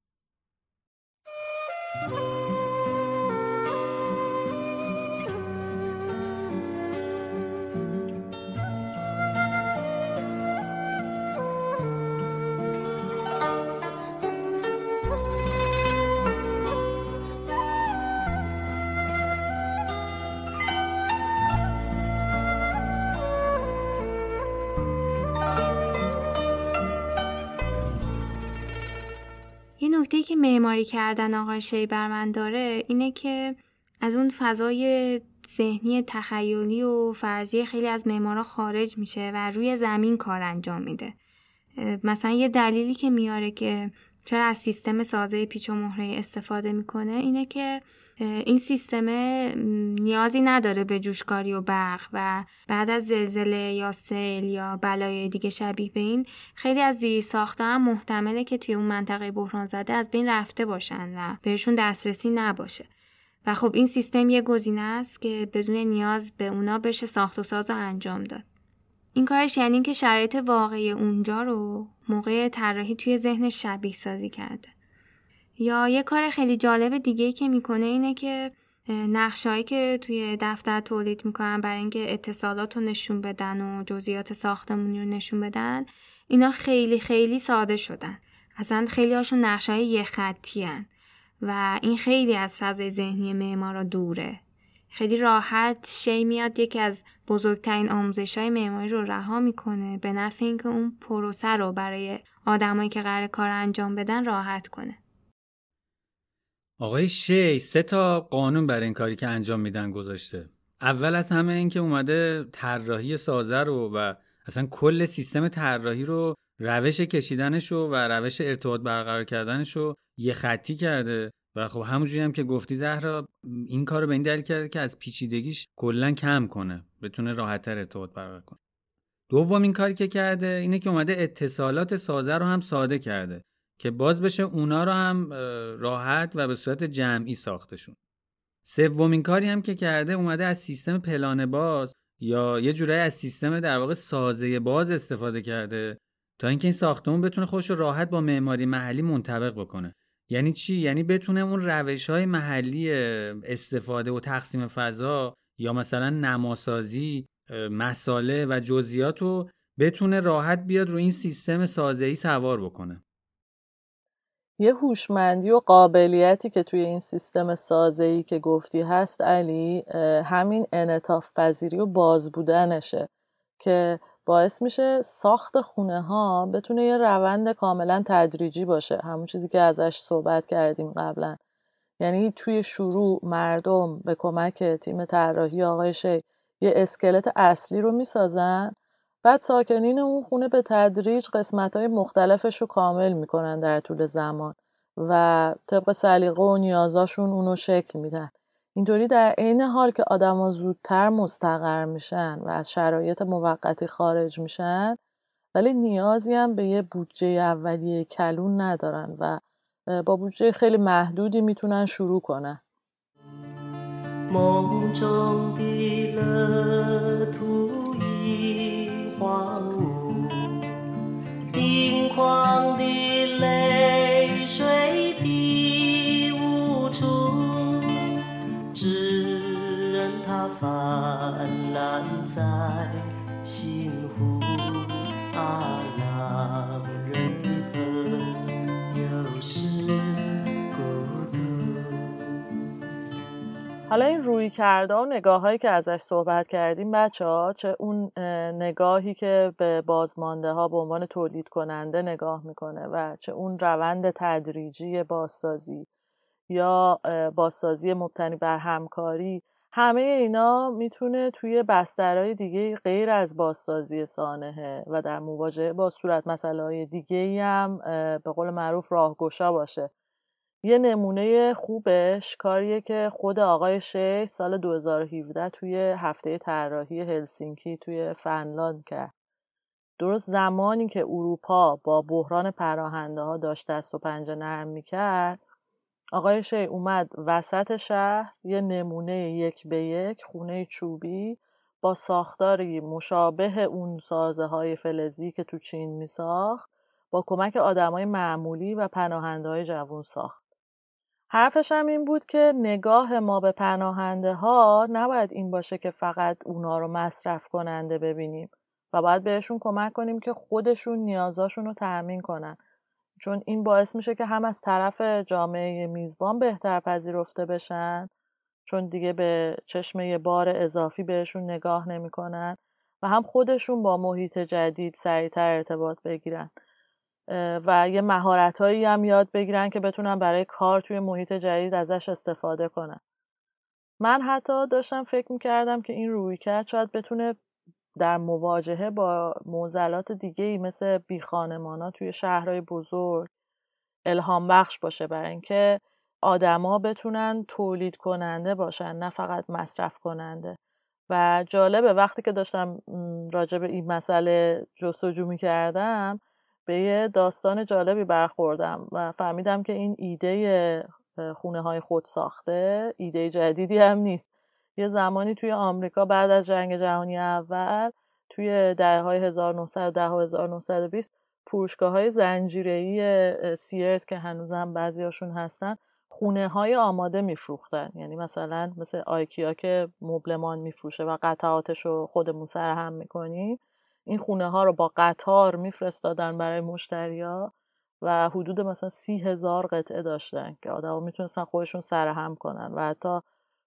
که معماری کردن آقای شیبرمن داره اینه که از اون فضای ذهنی تخیلی و فرضی خیلی از معمارا خارج میشه و روی زمین کار انجام میده. مثلا یه دلیلی که میاره که چرا از سیستم سازه پیچ و مهره استفاده می‌کنه؟ اینه که این سیستم نیازی نداره به جوشکاری و برق و بعد از زلزله یا سیل یا بلای دیگه شبیه به این خیلی از زیری ساخته هم محتمله که توی اون منطقه بحران زده از بین رفته باشن و بهشون دسترسی نباشه. و خب این سیستم یه گزینه است که بدون نیاز به اونا بشه ساخت و ساز و انجام داد. این کارش یعنی که شرایط واقعی اونجا رو موقع طراحی توی ذهن شبیه سازی کرده یا یه کار خیلی جالب دیگه که می‌کنه اینه که نقشهایی که توی دفتر تولید می‌کنن برای اینکه اتصالات رو نشون بدن و جزئیات ساختمونی رو نشون بدن اینا خیلی خیلی ساده شدن اصلا خیلی هاشون نقشهای یه خطی هن. و این خیلی از فضای ذهنی معمارا دوره خیلی راحت شی میاد یکی از بزرگترین آموزش های معماری رو رها می‌کنه. به نفع اینکه اون پروسه رو برای آدمایی که قرار کار انجام بدن راحت کنه. آقای شی سه تا قانون برای این کاری که انجام میدن گذاشته. اول از همه این که اومده طراحی سازه رو و اصلا کل سیستم طراحی رو روش کشیدنش و روش ارتباط برقرار کردنش رو یه خطی کرده. و خب همونجوری هم که گفتی زهرا این کار رو به این دلیل کرده که از پیچیدگیش کلا کم کنه بتونه راحتتر ارتباط برقرار کنه. دوم این کاری که کرده اینه که اومده اتصالات سازه رو هم ساده کرده که باز بشه اونا رو هم راحت و به صورت جمعی ساختشون. سومین کاری هم که کرده اومده از سیستم پلان باز یا یه جورایی از سیستم در واقع سازه باز استفاده کرده تا اینکه این ساختمون بتونه خودش رو راحت با معماری محلی منطبق بکنه. یعنی چی؟ یعنی بتونه اون روش های محلی استفاده و تقسیم فضا یا مثلا نماسازی مساله و جزئیات رو بتونه راحت بیاد رو این سیستم سازه‌ای سوار بکنه. یه هوشمندی و قابلیتی که توی این سیستم سازه‌ای که گفتی هست علی همین انعطاف پذیری و باز بودنشه که باعث میشه ساخت خونه ها بتونه یه روند کاملا تدریجی باشه. همون چیزی که ازش صحبت کردیم قبلا. یعنی توی شروع مردم به کمک تیم طراحی آقای شی یه اسکلت اصلی رو می‌سازن بعد ساکنین اون خونه به تدریج قسمت های مختلفش رو کامل می‌کنن در طول زمان و طبق سلیقه و نیازاشون اونو شکل میدن. اینطوری در عین حال که آدما زودتر مستقر میشن و از شرایط موقتی خارج میشن ولی نیازی هم به یه بودجه اولیه کلون ندارن و با بودجه خیلی محدودی می‌تونن شروع کنن. 只任它泛滥在心湖。啊，浪人朋友是。حالا این روی کرده و نگاه هایی که ازش صحبت کردیم بچه ها چه اون نگاهی که به بازمانده ها به عنوان تولید کننده نگاه میکنه و چه اون روند تدریجی بازسازی یا بازسازی مبتنی بر همکاری همه اینا می‌تونه توی بسترهای دیگه غیر از بازسازی سانحه و در مواجهه با صورت مسئله های دیگه هم به قول معروف راهگشا باشه یه نمونه خوبش کاریه که خود آقای شی سال 2017 توی هفته طراحی هلسینکی توی فنلاند کرد. درست زمانی که اروپا با بحران پراهنده ها داشت دست و پنجه نرم می‌کرد آقای شی اومد وسط شهر یه نمونه یک به یک خونه چوبی با ساختاری مشابه اون سازه های فلزی که تو چین میساخت با کمک آدمای معمولی و پناهنده های جوون ساخت. حرفش هم این بود که نگاه ما به پناهنده ها نباید این باشه که فقط اونا رو مصرف کننده ببینیم و باید بهشون کمک کنیم که خودشون نیازاشون رو تأمین کنن چون این باعث میشه که هم از طرف جامعه میزبان بهتر پذیرفته بشن چون دیگه به چشمه بار اضافی بهشون نگاه نمی‌کنن و هم خودشون با محیط جدید سریعتر ارتباط بگیرن. و یه مهارت هایی هم یاد بگیرن که بتونن برای کار توی محیط جدید ازش استفاده کنن. من حتی داشتم فکر می‌کردم که این روی کرد شاید بتونه در مواجهه با موزلات دیگه ای مثل بیخانمانا توی شهرهای بزرگ الهام بخش باشه برای اینکه آدما بتونن تولید کننده باشن نه فقط مصرف کننده. و جالبه وقتی که داشتم راجع به این مسئله جستجو می‌کردم به یه داستان جالبی برخوردم و فهمیدم که این ایده خونه های خود ساخته ایده جدیدی هم نیست. یه زمانی توی آمریکا بعد از جنگ جهانی اول توی دهه های 1910 و 1920 فروشگاه های زنجیره‌ای سیرز که هنوزم بعضیاشون هستن خونه های آماده میفروختن. یعنی مثلا مثل آیکیا که مبلمان میفروشه و قطعاتش رو خودمون سرهم می‌کنیم این خونه ها رو با قطار میفرستادن برای مشتریا و حدود مثلا سی هزار قطعه داشتن که آدم می‌تونستن خودشون سرهم کنن و حتی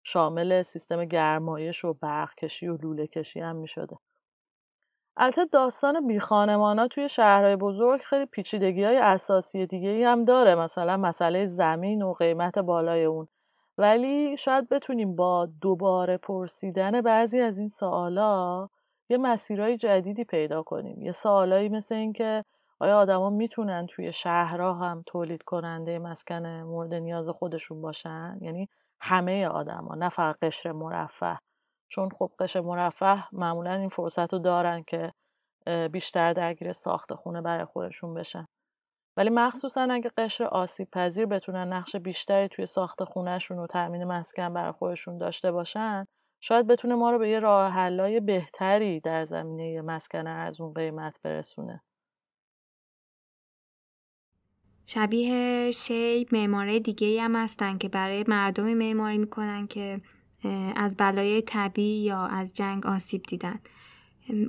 شامل سیستم گرمایش و برق کشی و لوله کشی هم می‌شده. البته داستان بی ها توی شهرهای بزرگ خیلی پیچیدگی های اساسی دیگه ای هم داره مثلا مسئله زمین و قیمت بالای اون. ولی شاید بتونیم با دوباره پرسیدن بعضی از این سوالا یه مسیرهای جدیدی پیدا کنیم. یه سوالایی مثل اینکه آیا آدما می‌تونن توی شهرها هم تولید کننده مسکن مورد نیاز خودشون باشن؟ یعنی همه آدما نه فقط قشر مرفه. چون خب قشر مرفه معمولا این فرصت رو دارن که بیشتر درگیر ساخت خونه برای خودشون بشن. ولی مخصوصا اگه قشر آسیب پذیر بتونن نقش بیشتری توی ساخت خونهشون و تأمین مسکن برای خودشون داشته باشن شاید بتونه ما رو به یه راه حلای بهتری در زمینه مسکن از اون قیمت برسونه. شبیه شی معماره دیگه هم هستن که برای مردمی معماری می‌کنن که از بلای طبیعی یا از جنگ آسیب دیدن.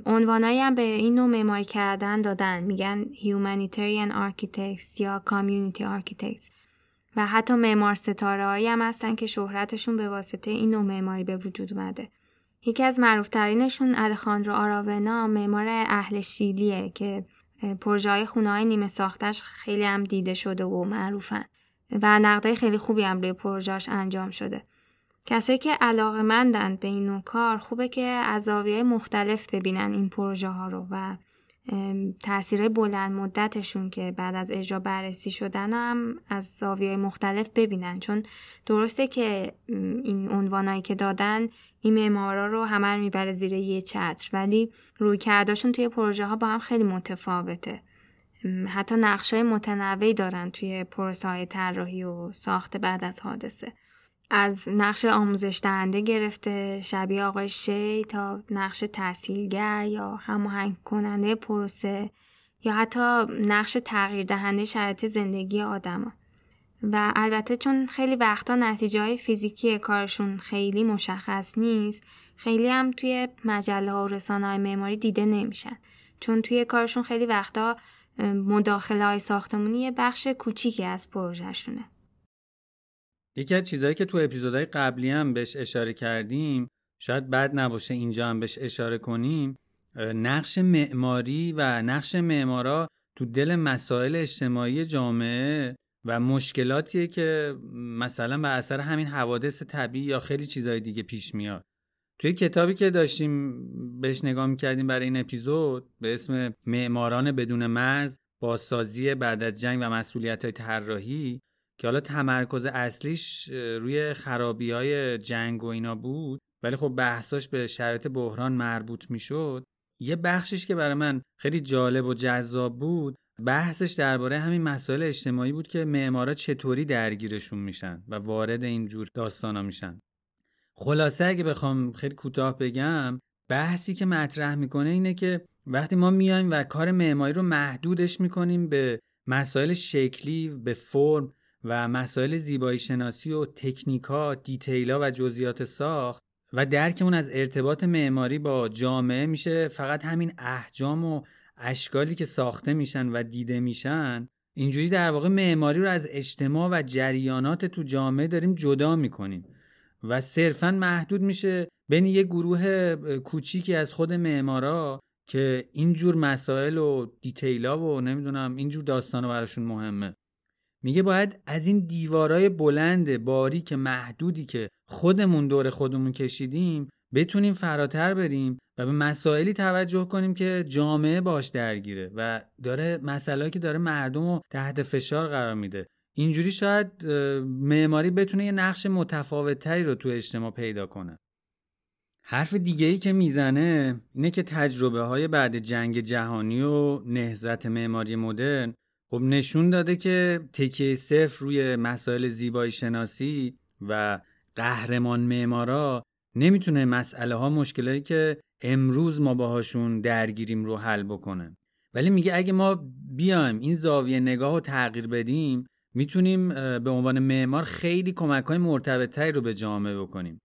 عنوانایی هم به این نوع معماری کردن دادن. میگن Humanitarian Architects یا Community Architects. و حتی معمار ستاره هم هستن که شهرتشون به واسطه این نوع معماری به وجود اومده. یکی از معروفترینشون الخاندرو آراونا معمار اهل شیلیه که پروژه های خونه های نیمه ساختش خیلی هم دیده شده و معروفن و نقده خیلی خوبی هم روی پروژهش انجام شده. کسایی که علاقه مندند به این نوع کار خوبه که از زاویه مختلف ببینن این پروژه ها رو و تاثیر بلند مدتشون که بعد از اجرا بررسی شدن هم از زاویه مختلف ببینن. چون درسته که این عنوانایی که دادن این معمارا رو همه می‌بره زیر یه چتر ولی روی کرداشون توی پروژه ها با هم خیلی متفاوته. حتی نقشه متنوعی دارن توی پروسه های طراحی و ساخت بعد از حادثه. از نقش آموزش دهنده گرفته شبیه آقای شی تا نقش تحصیلگر یا هماهنگ کننده پروسه یا حتی نقش تغییر دهنده شرایط زندگی آدما. و البته چون خیلی وقتا نتیجه های فیزیکی کارشون خیلی مشخص نیست خیلی هم توی مجله ها و رسانه های معماری دیده نمیشن. چون توی کارشون خیلی وقتا مداخله های ساختمونی یه بخش کوچیکی از پروژهشونه. یکی از چیزهایی که تو اپیزودهای قبلی هم بهش اشاره کردیم شاید بد نباشه اینجا هم بهش اشاره کنیم نقش معماری و نقش معمارا تو دل مسائل اجتماعی جامعه و مشکلاتیه که مثلا به اثر همین حوادث طبیعی یا خیلی چیزهای دیگه پیش میاد. توی کتابی که داشتیم بهش نگاه می‌کردیم برای این اپیزود به اسم معماران بدون مرز بازسازی بعد از جنگ و مسئولیت های طراحی که حالا تمرکز اصلیش روی خرابی های جنگ و اینا بود ولی خب بحثاش به شرایط بحران مربوط می‌شد. یه بخشش که برای من خیلی جالب و جذاب بود بحثش درباره همین مسائل اجتماعی بود که معمارا چطوری درگیرشون میشن و وارد این جور داستانا میشن. خلاصه اگه بخوام خیلی کوتاه بگم بحثی که مطرح می‌کنه اینه که وقتی ما میایم و کار معماری رو محدودش می‌کنیم به مسائل شکلی به فرم و مسائل زیبایی شناسی و تکنیکا، دیتیلا و جزئیات ساخت و درکمون از ارتباط معماری با جامعه میشه فقط همین احجام و اشکالی که ساخته میشن و دیده میشن. اینجوری در واقع معماری رو از اجتماع و جریانات تو جامعه داریم جدا می‌کنیم و صرفا محدود میشه بین یه گروه کوچیکی از خود معمارا که اینجور مسائل و دیتیلا و نمی‌دونم اینجور داستانا براشون مهمه. میگه باید از این دیوارای بلند باریک محدودی که خودمون دور خودمون کشیدیم بتونیم فراتر بریم و به مسائلی توجه کنیم که جامعه باش درگیره و داره مسئله که داره مردم رو تحت فشار قرار میده. اینجوری شاید معماری بتونه یه نقش متفاوتتری رو تو اجتماع پیدا کنه. حرف دیگه ای که می‌زنه اینه که تجربه های بعد جنگ جهانی و نهزت معماری مدرن خب نشون داده که تکیه صفر روی مسائل زیبایی شناسی و قهرمان معمارا نمی‌تونه مسئله ها مشکلاتی که امروز ما باهاشون درگیریم رو حل بکنه. ولی میگه اگه ما بیایم این زاویه نگاه رو تغییر بدیم می‌تونیم به عنوان معمار خیلی کمک های مرتبطتری رو به جامعه بکنیم.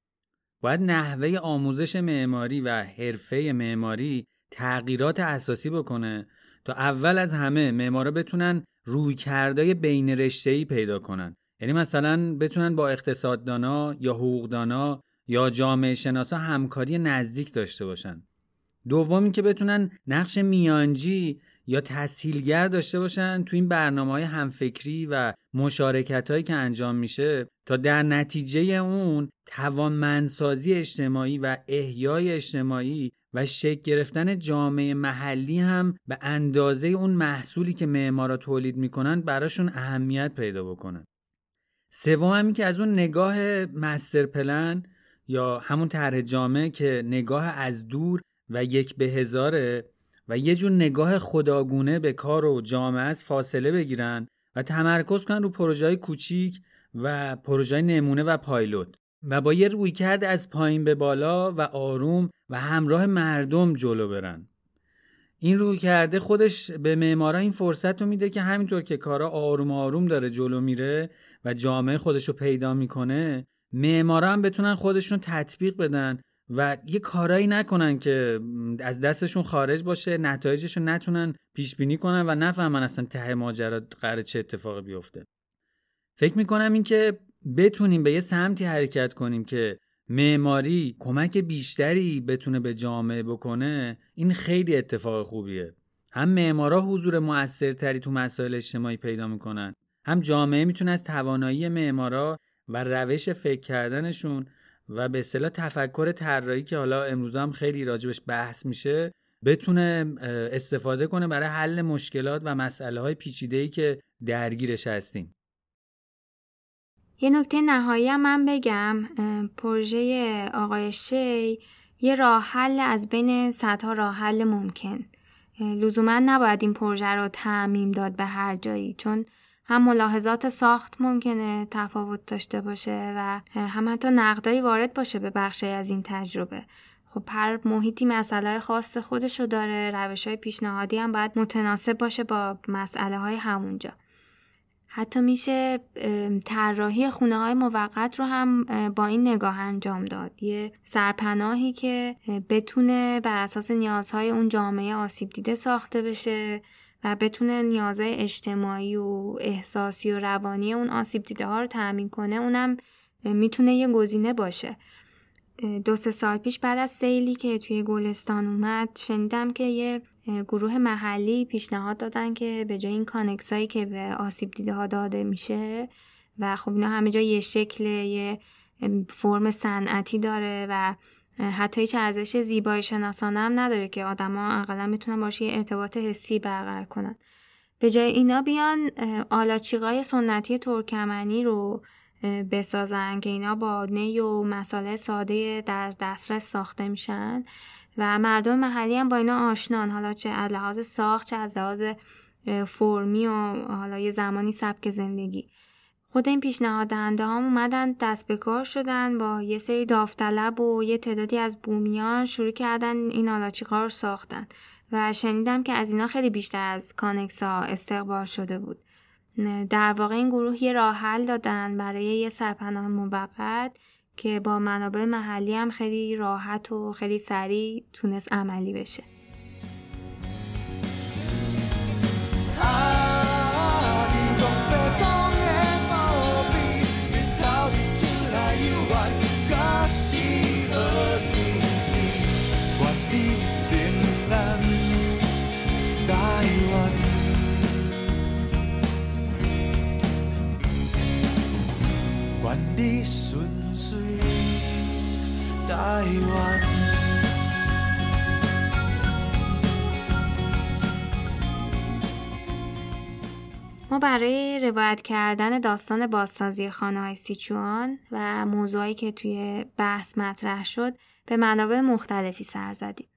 باید نحوه آموزش معماری و حرفه معماری تغییرات اساسی بکنه تا اول از همه معمارا بتونن روی کردای بین رشته‌ای پیدا کنن. یعنی مثلا بتونن با اقتصاددانا یا حقوقدانا یا جامعه شناسا همکاری نزدیک داشته باشن. دومی که بتونن نقش میانجی یا تسهیلگر داشته باشن تو این برنامه های همفکری و مشارکت هایی که انجام میشه تا در نتیجه اون توانمندسازی اجتماعی و احیای اجتماعی و شکل گرفتن جامعه محلی هم به اندازه اون محصولی که معمارا تولید می‌کنن براشون اهمیت پیدا بکنن. سوم همین که از اون نگاه مستر پلن یا همون طرح جامعه که نگاه از دور و یک به هزاره و یه جور نگاه خداگونه به کار و جامعه از فاصله بگیرن و تمرکز کنن رو پروژه های کوچیک و پروژه نمونه و پایلوت. و با یه رویکرد از پایین به بالا و آروم و همراه مردم جلو برن. این روی کرده خودش به معمارا این فرصت رو میده که همینطور که کارا آروم آروم داره جلو میره و جامعه خودش رو پیدا می‌کنه معمارا هم بتونن خودشون تطبیق بدن و یه کارایی نکنن که از دستشون خارج باشه نتایجش رو نتونن پیش بینی کنن و نفهمن اصلا ته ماجرا قرار چه اتفاقی بیفته. فکر می‌کنم این که بتونیم به یه سمتی حرکت کنیم که معماری کمک بیشتری بتونه به جامعه بکنه این خیلی اتفاق خوبیه. هم معمارا حضور موثرتری تو مسائل اجتماعی پیدا می‌کنن هم جامعه می‌تونه از توانایی معمارا و روش فکر کردنشون و به اصطلاح تفکر طراحی که حالا امروز هم خیلی راجبش بحث میشه بتونه استفاده کنه برای حل مشکلات و مسئله های پیچیده که درگیرش هستیم. یه نکته نهایی هم من بگم پروژه آقای شی یه راه حل از بین صدها راه حل ممکن. لزوما نباید این پروژه رو تعمیم داد به هر جایی چون هم ملاحظات ساخت ممکنه تفاوت داشته باشه و هم حتی نقدایی وارد باشه به بخشی از این تجربه. خب هر محیطی مسئله خاص خودشو داره روش های پیشنهادی هم باید متناسب باشه با مسئله های همونجا. حتی میشه طراحی خونه های موقت رو هم با این نگاه انجام داد. یه سرپناهی که بتونه بر اساس نیازهای اون جامعه آسیب دیده ساخته بشه و بتونه نیازهای اجتماعی و احساسی و روانی اون آسیب دیده ها رو تأمین کنه اونم می‌تونه یه گزینه باشه. دو سه سال پیش بعد از سیلی که توی گلستان اومد شنیدم که یه گروه محلی پیشنهاد دادن که به جای این کانکسایی که به آسیب دیده ها داده میشه و خب اینا همه جا یه شکل یه فرم صنعتی داره و حتی هیچ ارزش زیبایی شناسانه هم نداره که آدما اقلا می‌تونن باشه یه ارتباط حسی برقرار کنن. به جای اینا بیان آلاچیقای سنتی ترکمنی رو بسازن که اینا با نی و مساله ساده در دسترس ساخته میشن. و مردم محلی هم با اینا آشنان. حالا چه از لحاظ ساخت چه از لحاظ فرمی و حالا یه زمانی سبک زندگی. خود این پیشنهاد دهنده هم اومدن دست به کار شدن با یه سری داوطلب و یه تعدادی از بومیان شروع کردن این آلاچیقا رو ساختن. و شنیدم که از اینا خیلی بیشتر از کانکسا استقبال شده بود. در واقع این گروه یه راه حل دادن برای یه سرپناه موقت. که با منابع محلی هم خیلی راحت و خیلی سریع تونست عملی بشه. ما برای روایت کردن داستان بازسازی خانه های سیچوان و موضوعی که توی بحث مطرح شد به منابع مختلفی سر زدیم.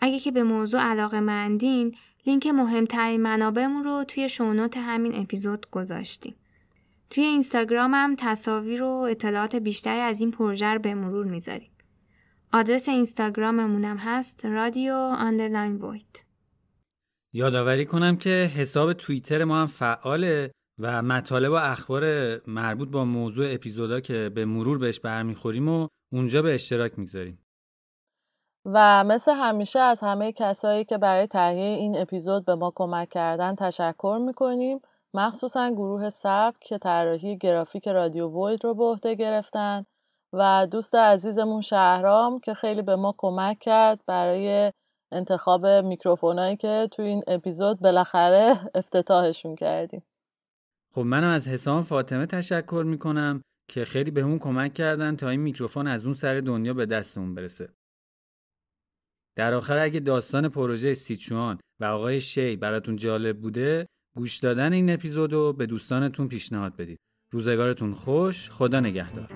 اگه که به موضوع علاقه مندین لینک مهمترین منابعمون رو توی show note همین اپیزود گذاشتیم. توی اینستاگرام هم تصاویر و اطلاعات بیشتری از این پروژه رو به مرور می‌ذاریم. آدرس اینستاگراممون هم هست رادیو underline white. یادآوری کنم که حساب توییتر ما هم فعاله و مطالب و اخبار مربوط با موضوع اپیزودا که به مرور بهش برمیخوریم و اونجا به اشتراک می‌گذاریم. و مثل همیشه از همه کسایی که برای تهیه این اپیزود به ما کمک کردن تشکر می‌کنیم مخصوصا گروه سبک که طراحی گرافیک رادیو وید رو به عهده گرفتن و دوست عزیزمون شهرام که خیلی به ما کمک کرد برای انتخاب میکروفونایی که توی این اپیزود بالاخره افتتاحشون کردیم. خب منم از حسام فاطمه تشکر می‌کنم که خیلی به اون کمک کردن تا این میکروفون از اون سر دنیا به دستمون برسه. در آخر اگه داستان پروژه سیچوان و آقای شی براتون جالب بوده گوش دادن این اپیزودو به دوستانتون پیشنهاد بدید. روزگارتون خوش خدا نگهدار.